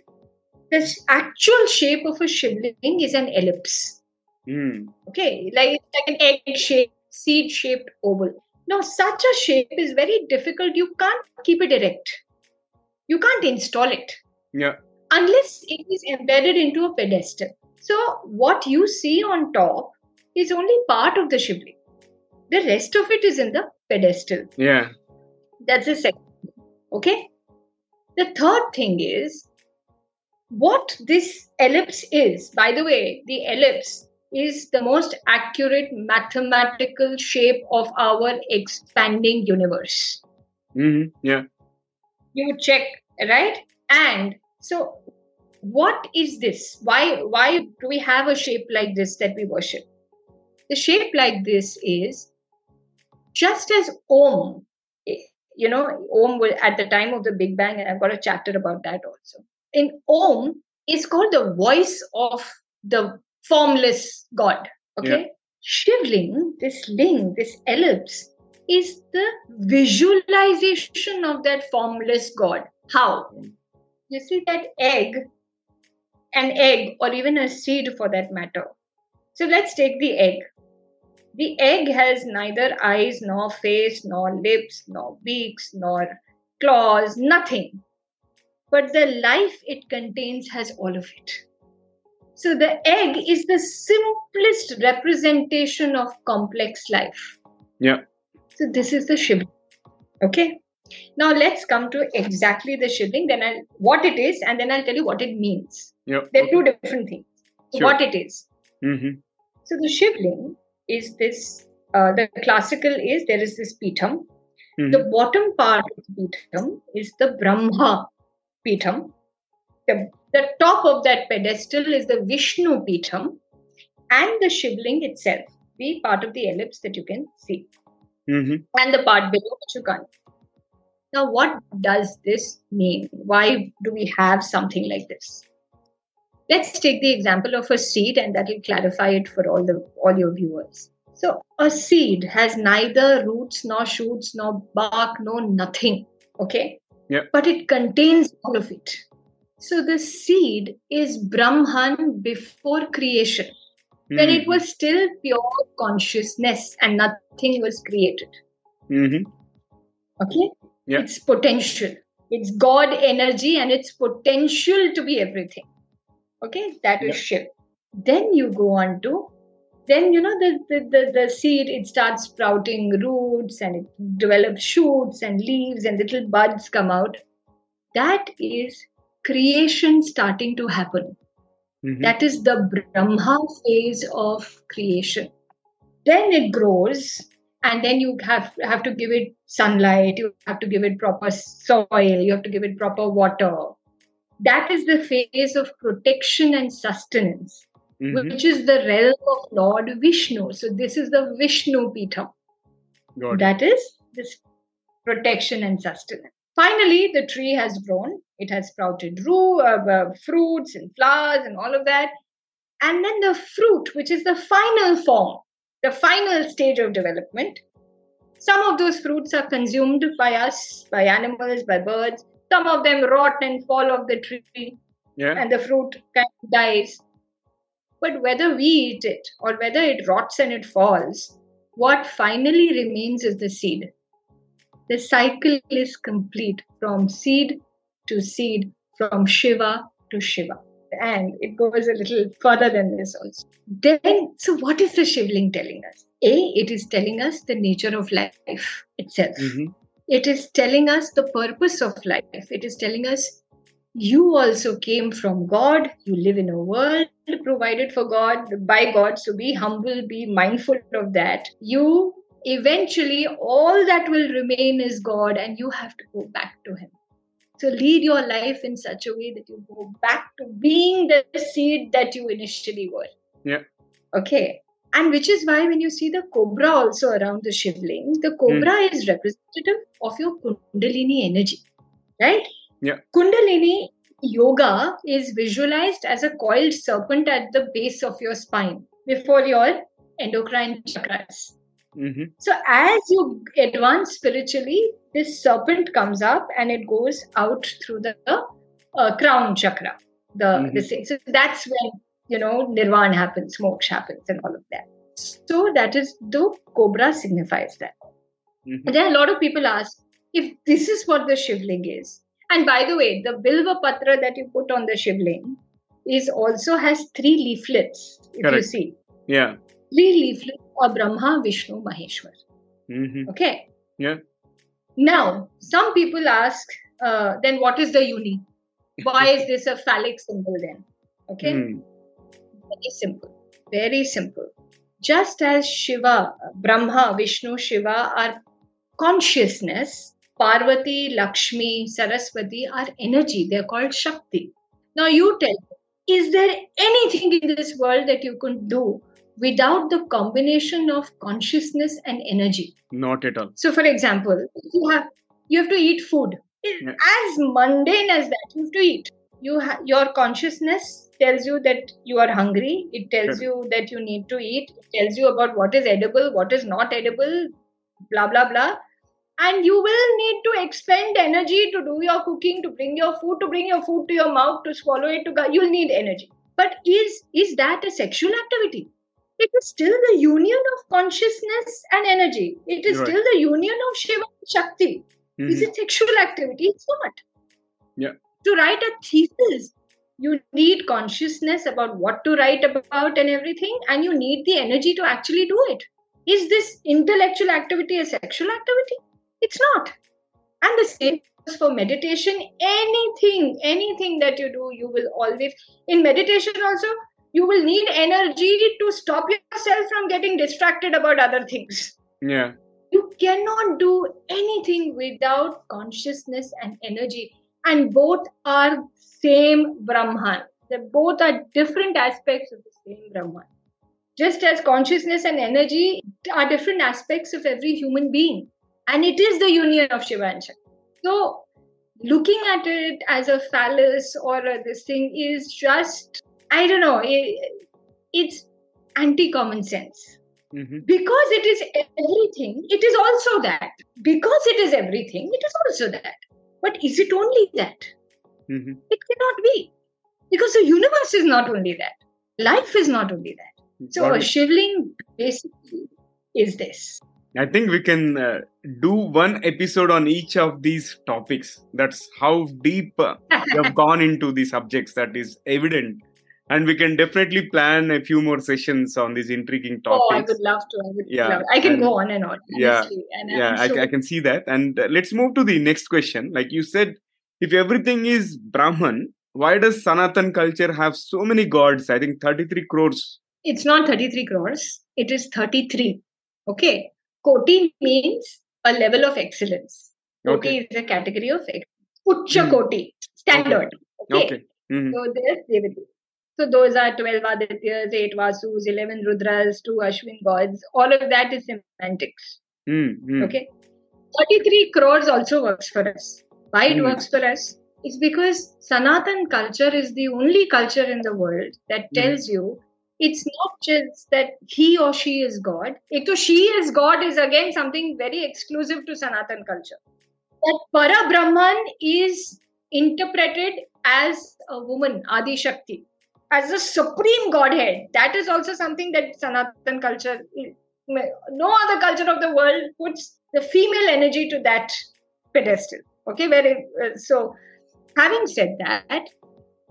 the actual shape of a shivling is an ellipse. Mm. Okay, like like an egg shaped, seed shaped oval. Now, such a shape is very difficult. You can't keep it erect. You can't install it Yeah. unless it is embedded into a pedestal. So, what you see on top is only part of the shivling. The rest of it is in the pedestal. Yeah. That's the second. Okay. The third thing is what this ellipse is. By the way, the ellipse is the most accurate mathematical shape of our expanding universe. Mm-hmm. Yeah. You check, right? And so what is this? Why why do we have a shape like this that we worship? The shape like this is just as Om, you know, Om will, at the time of the Big Bang, and I've got a chapter about that also. In Om is called the voice of the formless God. Okay. Shivling, this ling, this ellipse, is the visualization of that formless God. How? You see that egg, an egg, or even a seed for that matter. So let's take the egg. The egg has neither eyes, nor face, nor lips, nor beaks, nor claws, nothing. But the life it contains has all of it. So the egg is the simplest representation of complex life. Yeah. So this is the shivling. Okay. Now let's come to exactly the shivling. Then I'll what it is, and then I'll tell you what it means. Yeah. They're two different things. Sure. What it is. Mm-hmm. So the shivling is this. Uh, the classical is there is this pitham. Mhm. The bottom part of the pitham is the Brahma pitham. The, the top of that pedestal is the Vishnu pitham, and the shivling itself, the part of the ellipse that you can see Mm-hmm. and the part below which you can't. Now, what does this mean? Why do we have something like this? Let's take the example of a seed, and that will clarify it for all the all your viewers. So, a seed has neither roots nor shoots nor bark, no nothing. Okay. Yeah. But it contains all of it. So the seed is Brahman before creation when it was still pure consciousness and nothing was created. Mm-hmm. Okay? Yeah. It's potential. It's God energy and it's potential to be everything. Okay? That is Yeah. Shiv. Then you go on to, then you know, the, the, the, the seed, it starts sprouting roots and it develops shoots and leaves and little buds come out. That is creation starting to happen. Mm-hmm. That is the Brahma phase of creation. Then it grows, and then you have have to give it sunlight. You have to give it proper soil. You have to give it proper water. That is the phase of protection and sustenance, Mm-hmm. which is the realm of Lord Vishnu. So this is the Vishnu it. That is this protection and sustenance. Finally, the tree has grown. It has sprouted uh, uh, fruits and flowers and all of that. And then the fruit, which is the final form, the final stage of development. Some of those fruits are consumed by us, by animals, by birds. Some of them rot and fall off the tree Yeah. and the fruit kind of dies. But whether we eat it or whether it rots and it falls, what finally remains is the seed. The cycle is complete from seed to seed, from Shiva to Shiva. And it goes a little further than this also. Then, so what is the Shivling telling us? A, it is telling us the nature of life itself. Mm-hmm. It is telling us the purpose of life. It is telling us you also came from God. You live in a world provided for God by God. So be humble, be mindful of that. You eventually, all that will remain is God, and you have to go back to Him. So lead your life in such a way that you go back to being the seed that you initially were. Yeah. Okay. And which is why when you see the cobra also around the shivling, the cobra mm. is representative of your kundalini energy, right? Yeah. Kundalini yoga is visualized as a coiled serpent at the base of your spine before your endocrine chakras. Mm-hmm. So as you advance spiritually, this serpent comes up and it goes out through the uh, crown chakra. The mm-hmm. the. So that's when you know nirvana happens, moksha happens, and all of that. So that is the cobra signifies that. Mm-hmm. Then a lot of people ask if this is what the shivling is. And by the way, the bilva patra that you put on the shivling is also has three leaflets. If Correct. you see, yeah, three leaflets are Brahma, Vishnu, Maheshwar. Mm-hmm. Okay. Yeah. Now, some people ask, uh, then what is the yoni? Why is this a phallic symbol then? Okay. Mm. Very simple. Very simple. Just as Shiva, Brahma, Vishnu, Shiva are consciousness, Parvati, Lakshmi, Saraswati are energy. They're called Shakti. Now you tell me, is there anything in this world that you can do without the combination of consciousness and energy? Not at all. So, for example, you have you have to eat food. Yeah. As mundane as that, you have to eat. You ha- your consciousness tells you that you are hungry. It tells you that you need to eat. It tells you about what is edible, what is not edible, blah blah blah. And you will need to expend energy to do your cooking to bring your food to bring your food to your mouth to swallow it to go you'll need energy. But is is that a sexual activity? It is still the union of consciousness and energy. It is right. still the union of shiva and shakti. Mm-hmm. is it sexual activity? It's not. Yeah. To write a thesis you need consciousness about what to write about and everything and you need the energy to actually do it is this intellectual activity a sexual activity it's not. And the same goes for meditation. Anything, anything that you do, you will always, in meditation also, you will need energy to stop yourself from getting distracted about other things. Yeah. You cannot do anything without consciousness and energy. And both are same Brahman. They both are different aspects of the same Brahman. Just as consciousness and energy are different aspects of every human being and it is the union of Shiva and Shakti. So, looking at it as a phallus or a, this thing is just, I don't know, it, it's anti common sense. Mm-hmm. Because it is everything, it is also that. Because it is everything, it is also that. But is it only that? Mm-hmm. It cannot be. Because the universe is not only that. Life is not only that. So, a shivling basically is this. I think we can uh, do one episode on each of these topics. That's how deep uh, we have [LAUGHS] gone into the subjects. That is evident. And we can definitely plan a few more sessions on these intriguing topics. Oh, I would love to. I would yeah, love I can and, go on and on. Yeah, and yeah, I, I, can see that. And uh, let's move to the next question. Like you said, if everything is Brahman, why does Sanatan culture have so many gods? I think 33 crores. It's not 33 crores. It is 33. Okay. Koti means a level of excellence. Koti okay. is a category of excellence. Ucha mm. Koti, standard. Okay. okay. Mm-hmm. So there's Devati. So those are 12 Adityas, 8 Vasus, 11 Rudras, 2 Ashwin gods. All of that is semantics. Mm-hmm. Okay. 33 crores also works for us. Why it mm. works for us? It's because Sanatan culture is the only culture in the world that hmm. tells mm. you it's not just that he or she is God. Ek she is God is again something very exclusive to Sanatan culture. That Para Brahman is interpreted as a woman, Adi Shakti, as a supreme Godhead. That is also something that Sanatan culture, no other culture of the world puts the female energy to that pedestal. Okay, very uh, so. Having said that,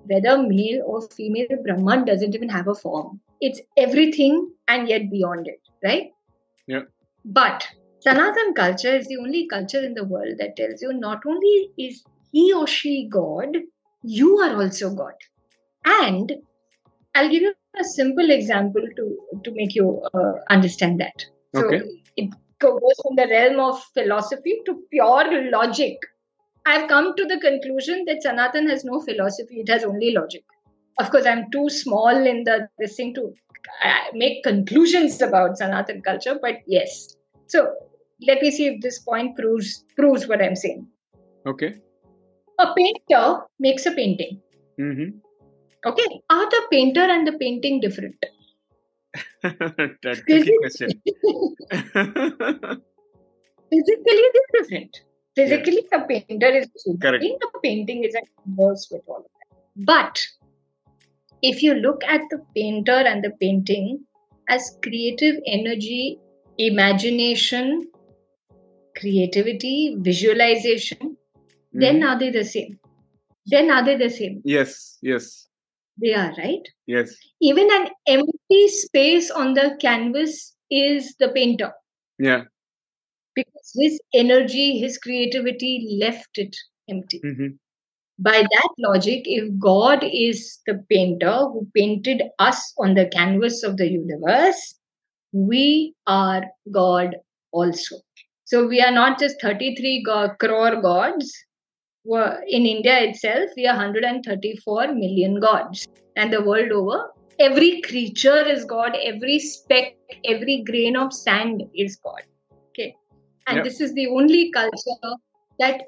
whether male or female, Brahman doesn't even have a form. It's everything and yet beyond it, right? Yeah. But Sanatan culture is the only culture in the world that tells you not only is he or she God, you are also God. And I'll give you a simple example to, to make you uh, understand that. So okay. it goes from the realm of philosophy to pure logic I've come to the conclusion that Sanatan has no philosophy, it has only logic. Of course, I'm too small in the this thing to make conclusions about Sanatan culture, but yes. So let me see if this point proves proves what I'm saying. Okay. A painter makes a painting. Mm-hmm. Okay. Are the painter and the painting different? [LAUGHS] question. [LAUGHS] Physically, they're different. Physically, the painter is Correct. the painting is a converse with all of that. But if you look at the painter and the painting as creative energy, imagination, creativity, visualization, then Mhm. are they the same? Then are they the same? yes, yes, They are, right? yes. Even an empty space on the canvas is the painter Yeah. because his energy, his creativity left it empty. hmm By that logic, if God is the painter who painted us on the canvas of the universe, we are God also. So we are not just 33 go- crore gods. In India itself, we are 134 million gods. And the world over, every creature is God, every speck, every grain of sand is God. Okay. And Yep. this is the only culture that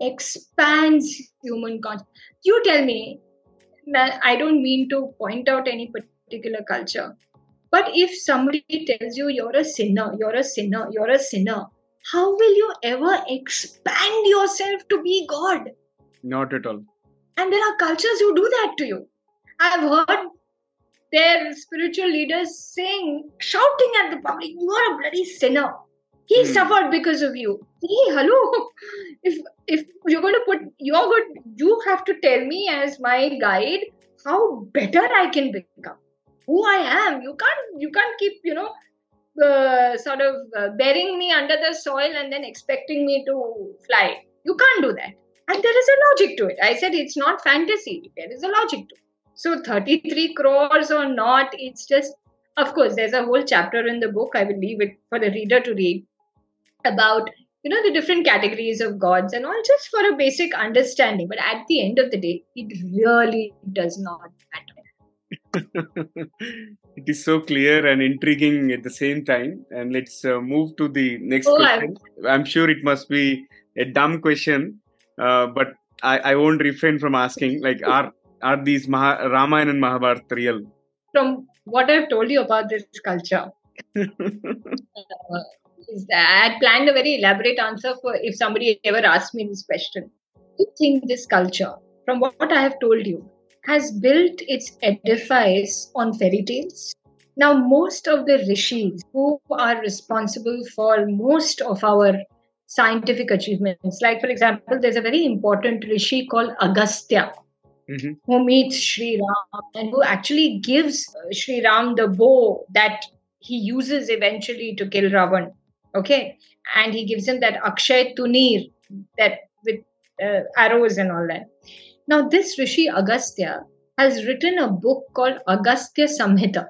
expands human consciousness. You tell me, I don't mean to point out any particular culture, but if somebody tells you you're a sinner, you're a sinner, you're a sinner, how will you ever expand yourself to be God? Not at all. And there are cultures who do that to you. I've heard their spiritual leaders saying, shouting at the public, You are a bloody sinner. He Hmm. suffered because of you. Hey, hello. If if you're going to put you're good, you have to tell me as my guide how better I can become. Who I am. You can't you can't keep, you know, uh, sort of uh, burying me under the soil and then expecting me to fly. You can't do that. And there is a logic to it. I said it's not fantasy. There is a logic to it. So 33 crores or not, it's just, of course, there's a whole chapter in the book. I will leave it for the reader to read about, you know, the different categories of gods and all, just for a basic understanding. But at the end of the day, it really does not matter. [LAUGHS] it is so clear and intriguing at the same time. And let's uh, move to the next Oh, question. I'm sure it must be a dumb question, uh, but I, I won't refrain from asking. Like, [LAUGHS] are are these Maha, Ramayana and Mahabharata real? From what I've told you about this culture, [LAUGHS] uh, is that I had planned a very elaborate answer for if somebody ever asked me this question. Do you think this culture, from what I have told you, has built its edifice on fairy tales? Now, most of the rishis who are responsible for most of our scientific achievements, like for example, there's a very important rishi called Agastya, Mhm. who meets Sri Ram and who actually gives uh, Sri Ram the bow that he uses eventually to kill Ravan. Okay, and he gives him that Akshay Tunir that with uh, arrows and all that. Now, this Rishi Agastya has written a book called Agastya Samhita,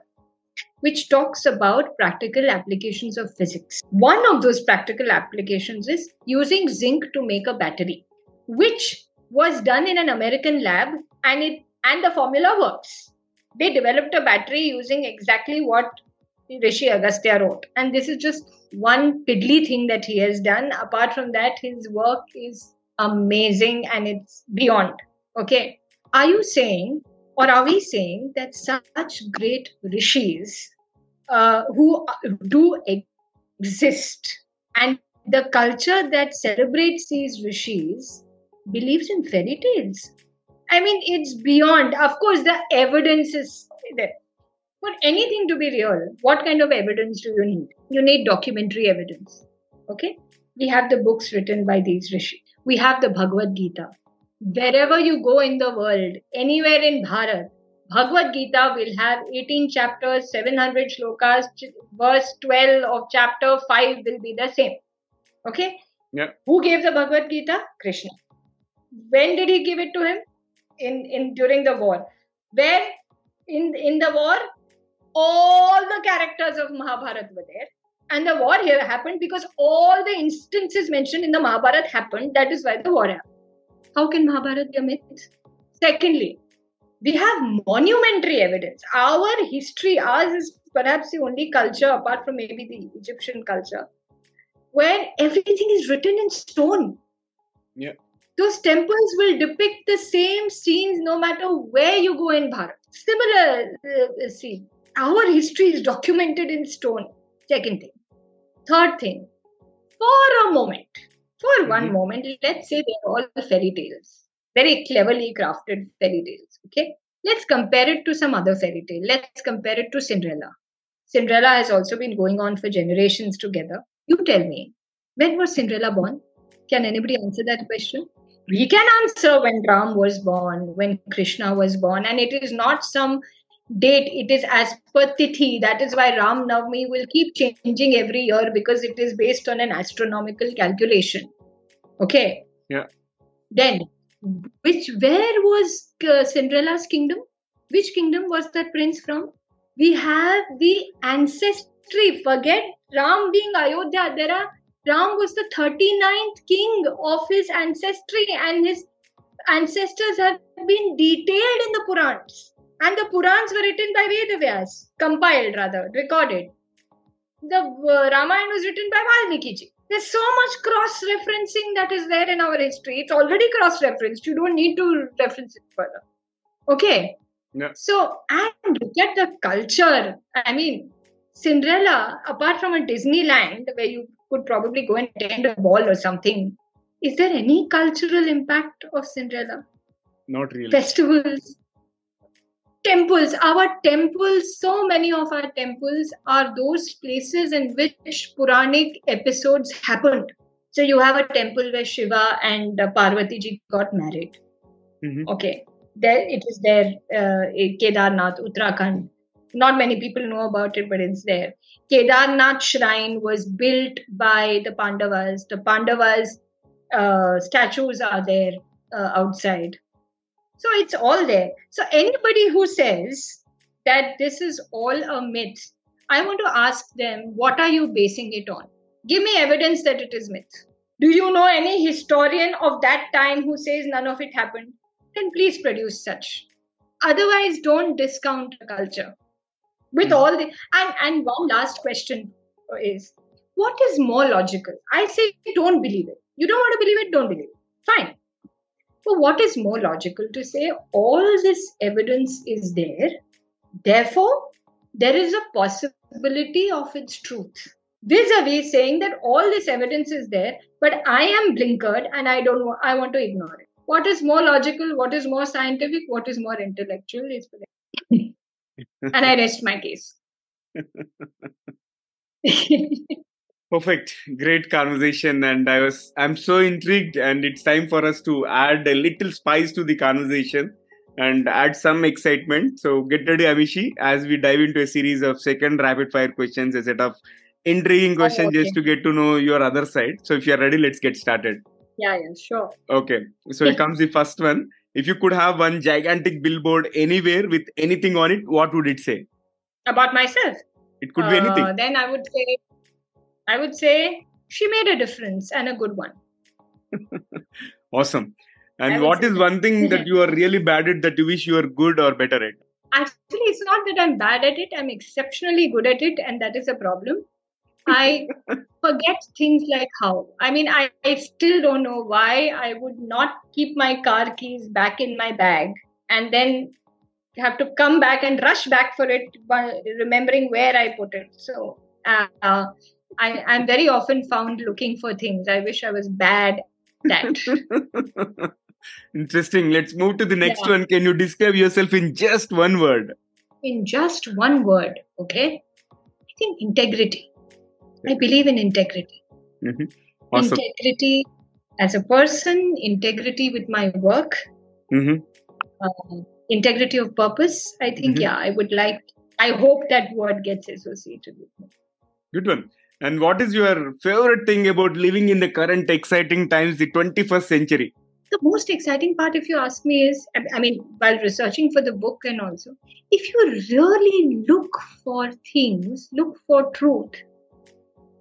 which talks about practical applications of physics. One of those practical applications is using zinc to make a battery, which was done in an American lab and it and the formula works. They developed a battery using exactly what Rishi Agastya wrote. And this is just one piddly thing that he has done. Apart from that, his work is amazing and it's beyond. Okay. Are you saying, or are we saying that such great rishis uh, who do exist and the culture that celebrates these rishis believes in fairy tales? I mean, it's beyond. Of course, the evidence is there. For anything to be real, what kind of evidence do you need? You need documentary evidence. Okay? We have the books written by these rishis. We have the Bhagavad Gita. Wherever you go in the world, anywhere in Bharat, Bhagavad Gita will have 18 chapters, 700 shlokas, verse 12 of chapter 5 will be the same. Okay? Yeah. Who gave the Bhagavad Gita? Krishna. When did he give it to him? In, in during the war. Where in in the war, all the characters of Mahabharata were there. And the war here happened because all the instances mentioned in the Mahabharata happened. That is why the war happened. How can Mahabharata be a myth? Secondly, we have monumentary evidence. Our history, ours is perhaps the only culture, apart from maybe the Egyptian culture, where everything is written in stone. Yeah. Those temples will depict the same scenes no matter where you go in Bharat. Similar uh, scene. Our history is documented in stone. Second thing. Third thing. For a moment, for mm-hmm. one moment, let's say they're all fairy tales. Very cleverly crafted fairy tales. Okay. Let's compare it to some other fairy tale. Let's compare it to Cinderella. Cinderella has also been going on for generations together. You tell me, when was Cinderella born? Can anybody answer that question? We can answer when Ram was born, when Krishna was born, and it is not some date, it is as per Tithi. That is why Ram Navami will keep changing every year because it is based on an astronomical calculation. Okay. Yeah. Then, which where was uh, Cinderella's kingdom? Which kingdom was that prince from? We have the ancestry. Forget Ram being Ayodhya. There are Ram was the 39th king of his ancestry, and his ancestors have been detailed in the Purans. And the Purans were written by Vedavyas, compiled rather, recorded. The uh, Ramayana was written by Valmiki ji. There's so much cross referencing that is there in our history. It's already cross referenced. You don't need to reference it further. Okay. Yeah. So, and look at the culture. I mean, Cinderella, apart from a Disneyland where you could probably go and attend a ball or something, is there any cultural impact of Cinderella? Not really. Festivals, temples. Our temples, so many of our temples are those places in which Puranic episodes happened. So you have a temple where Shiva and Parvati ji got married. Mm-hmm. Okay, there it is there. Uh, Kedarnath, Uttarakhand not many people know about it, but it's there. Kedarnath shrine was built by the Pandavas. The Pandavas uh, statues are there uh, outside. So it's all there. So anybody who says that this is all a myth, I want to ask them, what are you basing it on? Give me evidence that it is myth. Do you know any historian of that time who says none of it happened? Then please produce such. Otherwise, don't discount the culture with mm. all the and and one last question is what is more logical i say don't believe it you don't want to believe it don't believe it fine but what is more logical to say? All this evidence is there. Therefore there is a possibility of its truth. Vis-a-vis saying that all this evidence is there but i am blinkered and i don't want i want to ignore it. What is more logical what is more scientific what is more intellectual is [LAUGHS] and I rest my case. [LAUGHS] Perfect. Great conversation. And I was, I'm so intrigued. And it's time for us to add a little spice to the conversation and add some excitement. So get ready, Amishi, as we dive into a series of second rapid fire questions, a set of intriguing questions oh, okay. just to get to know your other side. So if you're ready, let's get started. Yeah, yeah, sure. Okay. So here comes the first one. If you could have one gigantic billboard anywhere with anything on it, what would it say? About myself. It could be uh, anything. Then I would say, I would say she made a difference and a good one. [LAUGHS] awesome. And what is one thing that [LAUGHS] you are really bad at that you wish you were good or better at? Actually, it's not that I'm bad at it. I'm exceptionally good at it, and that is a problem. I [LAUGHS] forget things like how. I mean, I, I still don't know why I would not keep my car keys back in my bag and then have to come back and rush back for it by remembering where I put it. So uh, I, I'm very often found looking for things. I wish I was bad at that. [LAUGHS] Interesting. Let's move to the next yeah. one. Can you describe yourself in just one word? In just one word, okay? I think integrity. I believe in integrity. Mm-hmm. Awesome. Integrity as a person, integrity with my work, mm-hmm. uh, integrity of purpose. I think, mm-hmm. yeah, I would like, I hope that word gets associated with me. Good one. And what is your favorite thing about living in the current exciting times, the 21st century? The most exciting part, if you ask me, is I mean, while researching for the book and also, if you really look for things, look for truth,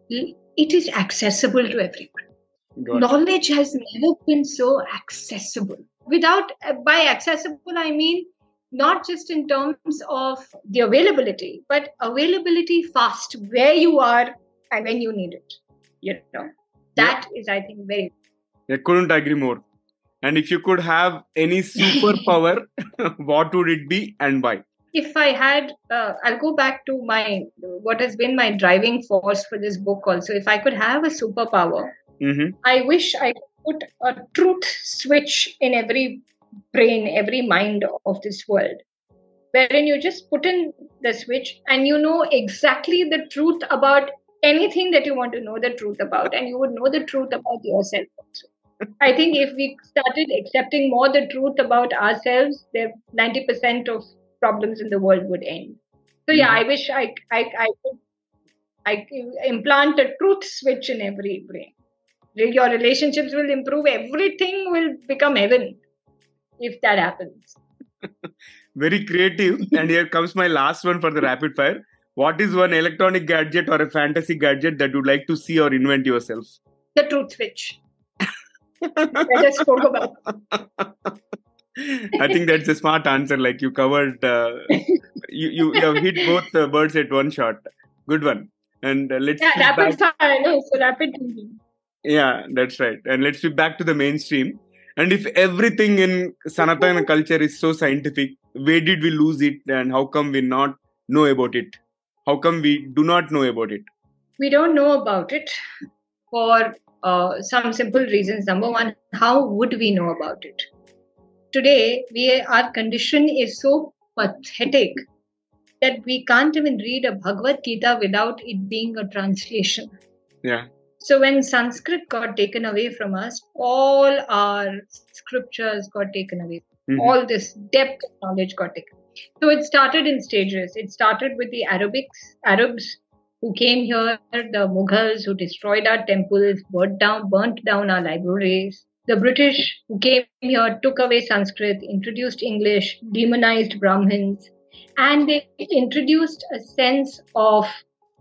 it is accessible to everyone. Knowledge has never been so accessible. Without, uh, by accessible, I mean not just in terms of the availability, but availability fast where you are and when you need it. You know, that yeah. is, I think, very. I couldn't agree more. And if you could have any superpower, [LAUGHS] what would it be and why? If I had, uh, I'll go back to my what has been my driving force for this book. Also, if I could have a superpower, mm-hmm. I wish I could put a truth switch in every brain, every mind of this world, wherein you just put in the switch and you know exactly the truth about anything that you want to know the truth about, and you would know the truth about yourself also. I think if we started accepting more the truth about ourselves, the 90% of problems in the world would end. So yeah, I mm-hmm. wish I I I could I implant a truth switch in every brain. Your relationships will improve. Everything will become heaven if that happens. [LAUGHS] Very creative. and here comes my last one for the rapid fire. What is one electronic gadget or a fantasy gadget that you'd like to see or invent yourself? The truth switch. I just spoke about. I think that's a smart answer. Like you covered, uh, you, you, you have hit both uh, birds at one shot. Good one. And uh, let's yeah, rapid back. fire. No, so rapid thinking. Yeah, that's right. And let's be back to the mainstream. And if everything in Sanatana culture is so scientific, where did we lose it, and how come we not know about it? How come we do not know about it? We don't know about it for uh, some simple reasons. Number one, how would we know about it? Today, we our condition is so pathetic that we can't even read a Bhagavad Gita without it being a translation. Yeah. So when Sanskrit got taken away from us, all our scriptures got taken away. Mm-hmm. All this depth of knowledge got taken. So it started in stages. It started with the Arabics, Arabs who came here, the Mughals who destroyed our temples, burnt down, burnt down our libraries. The British who came here took away Sanskrit, introduced English, demonized Brahmins, and they introduced a sense of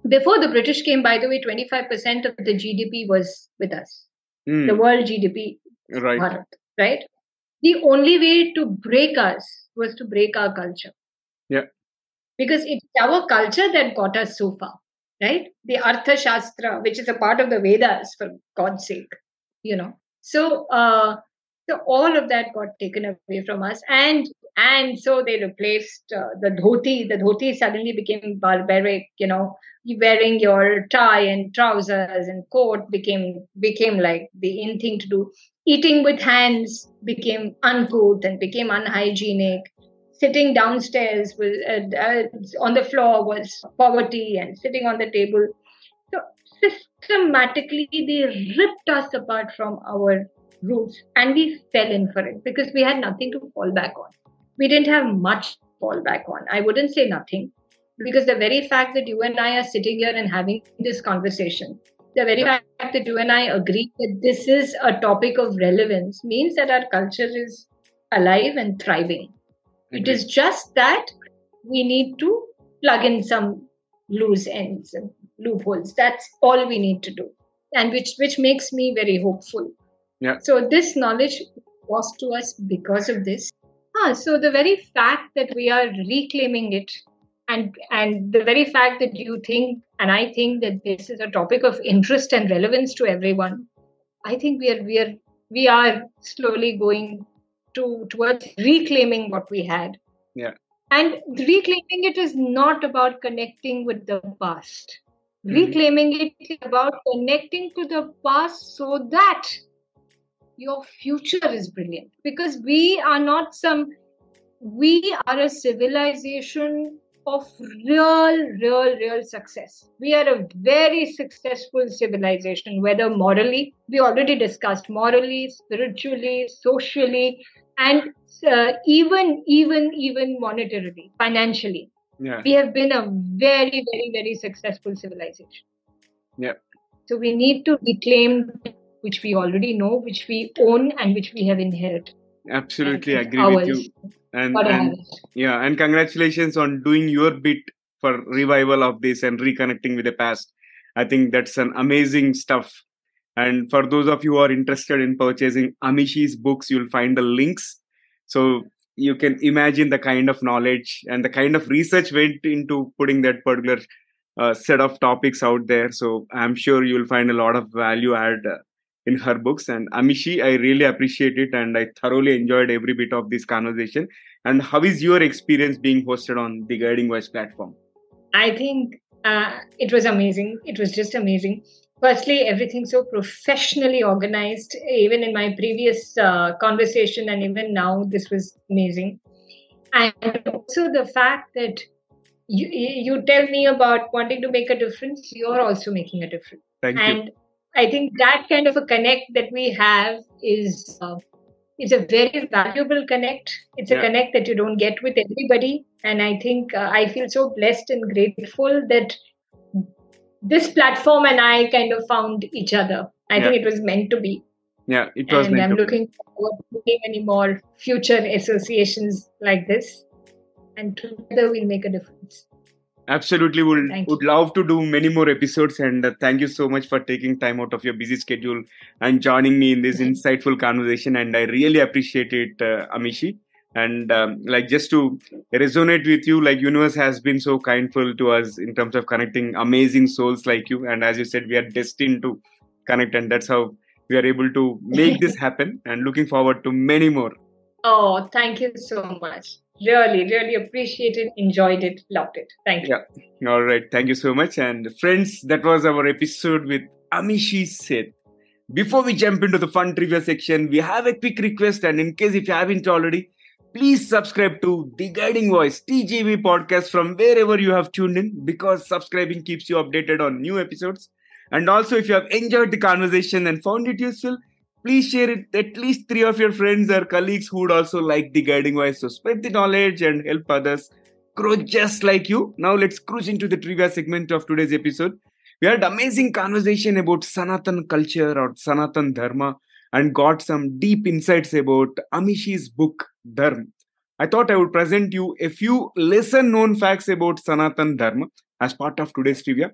before the British came, by the way, 25% of the GDP was with us. Mm. The world GDP, right? Bharat, right. The only way to break us was to break our culture. Yeah. Because it's our culture that got us so far right? The Artha Shastra, which is a part of the Vedas, for God's sake, you know. So, uh, so all of that got taken away from us, and and so they replaced uh, the dhoti. The dhoti suddenly became barbaric, you know. Wearing your tie and trousers and coat became became like the in thing to do. Eating with hands became uncouth and became unhygienic sitting downstairs with, uh, uh, on the floor was poverty and sitting on the table. So systematically, they ripped us apart from our roots and we fell in for it because we had nothing to fall back on. We didn't have much to fall back on. I wouldn't say nothing because the very fact that you and I are sitting here and having this conversation, the very fact that you and I agree that this is a topic of relevance means that our culture is alive and thriving. It is just that we need to plug in some loose ends and loopholes. That's all we need to do, and which which makes me very hopeful. Yeah. So this knowledge was to us because of this. Ah, so the very fact that we are reclaiming it, and and the very fact that you think and I think that this is a topic of interest and relevance to everyone, I think we are we are we are slowly going to towards reclaiming what we had yeah and reclaiming it is not about connecting with the past mm-hmm. reclaiming it is about connecting to the past so that your future is brilliant because we are not some we are a civilization of real, real, real success. We are a very successful civilization, whether morally, we already discussed morally, spiritually, socially, and uh, even even even monetarily financially yeah. we have been a very very very successful civilization yeah so we need to reclaim which we already know which we own and which we have inherited absolutely agree ours. with you and, and yeah and congratulations on doing your bit for revival of this and reconnecting with the past i think that's an amazing stuff and for those of you who are interested in purchasing Amishi's books, you'll find the links. So you can imagine the kind of knowledge and the kind of research went into putting that particular uh, set of topics out there. So I'm sure you'll find a lot of value add uh, in her books. And Amishi, I really appreciate it, and I thoroughly enjoyed every bit of this conversation. And how is your experience being hosted on the Guiding Voice platform? I think uh, it was amazing. It was just amazing. Firstly, everything so professionally organized. Even in my previous uh, conversation, and even now, this was amazing. And also the fact that you you tell me about wanting to make a difference. You're also making a difference. Thank and you. I think that kind of a connect that we have is uh, is a very valuable connect. It's a Yeah. connect that you don't get with everybody, and I think uh, I feel so blessed and grateful that this platform and I kind of found each other. I Yeah. think it was meant to be, Yeah, it was and meant I'm to be. looking forward to making any more future associations like this, and together we'll make a difference. Absolutely, would would love to do many more episodes, and uh, thank you so much for taking time out of your busy schedule and joining me in this Thank insightful conversation. And I really appreciate it, uh, Amishi. And um, like just to resonate with you, like universe has been so kindful to us in terms of connecting amazing souls like you. And as you said, we are destined to connect, and that's how we are able to make this [LAUGHS] happen. And looking forward to many more. Oh, thank you so much. Really, really appreciated, enjoyed it, loved it. Thank you. Yeah. All right. Thank you so much. And friends, that was our episode with Amishi Seth. Before we jump into the fun trivia section, we have a quick request. And in case if you haven't already, please subscribe to The Guiding Voice TGV podcast from wherever you have tuned in because subscribing keeps you updated on new episodes. And also, if you have enjoyed the conversation and found it useful, please share it at least three of your friends or colleagues who would also like The Guiding Voice. So spread the knowledge and help others grow just like you. Now let's cruise into the trivia segment of today's episode. We had amazing conversation about Sanatan culture or Sanatan Dharma and got some deep insights about Amishi's book Dharma. I thought I would present you a few lesser known facts about Sanatan Dharma as part of today's trivia.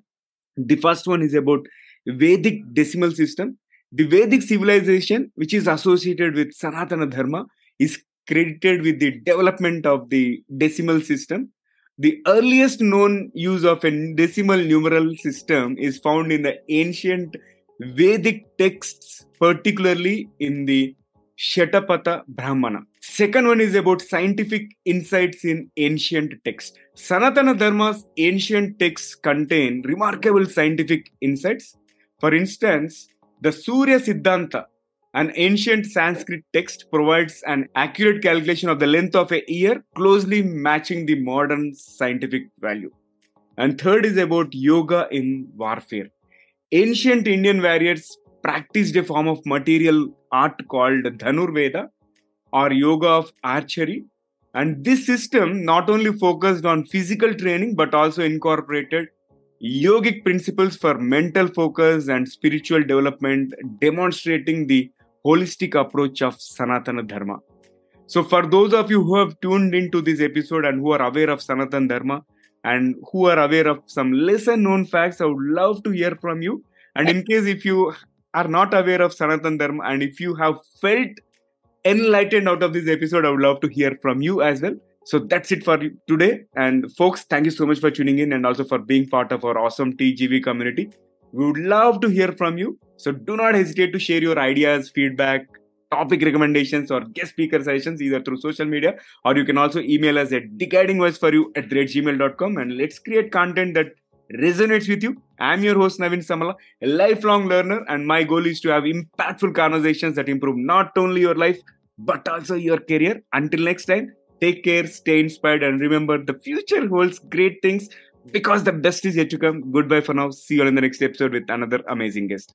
The first one is about Vedic decimal system. The Vedic civilization, which is associated with Sanatana Dharma, is credited with the development of the decimal system. The earliest known use of a decimal numeral system is found in the ancient Vedic texts, particularly in the Shatapatha Brahmana. Second one is about scientific insights in ancient texts. Sanatana Dharma's ancient texts contain remarkable scientific insights. For instance, the Surya Siddhanta, an ancient Sanskrit text, provides an accurate calculation of the length of a year, closely matching the modern scientific value. And third is about yoga in warfare. Ancient Indian warriors practiced a form of material art called Dhanurveda or yoga of archery. And this system not only focused on physical training but also incorporated yogic principles for mental focus and spiritual development, demonstrating the holistic approach of Sanatana Dharma. So, for those of you who have tuned into this episode and who are aware of Sanatana Dharma and who are aware of some lesser known facts, I would love to hear from you. And in case if you are not aware of Sanatana Dharma and if you have felt enlightened out of this episode, I would love to hear from you as well. So that's it for today. And folks, thank you so much for tuning in and also for being part of our awesome TGV community. We would love to hear from you. So do not hesitate to share your ideas, feedback, topic recommendations, or guest speaker sessions either through social media or you can also email us at theguidingvoiceforyou at gmail.com and let's create content that resonates with you. I'm your host Naveen Samala, a lifelong learner, and my goal is to have impactful conversations that improve not only your life but also your career. Until next time, take care, stay inspired, and remember the future holds great things because the best is yet to come. Goodbye for now. See you all in the next episode with another amazing guest.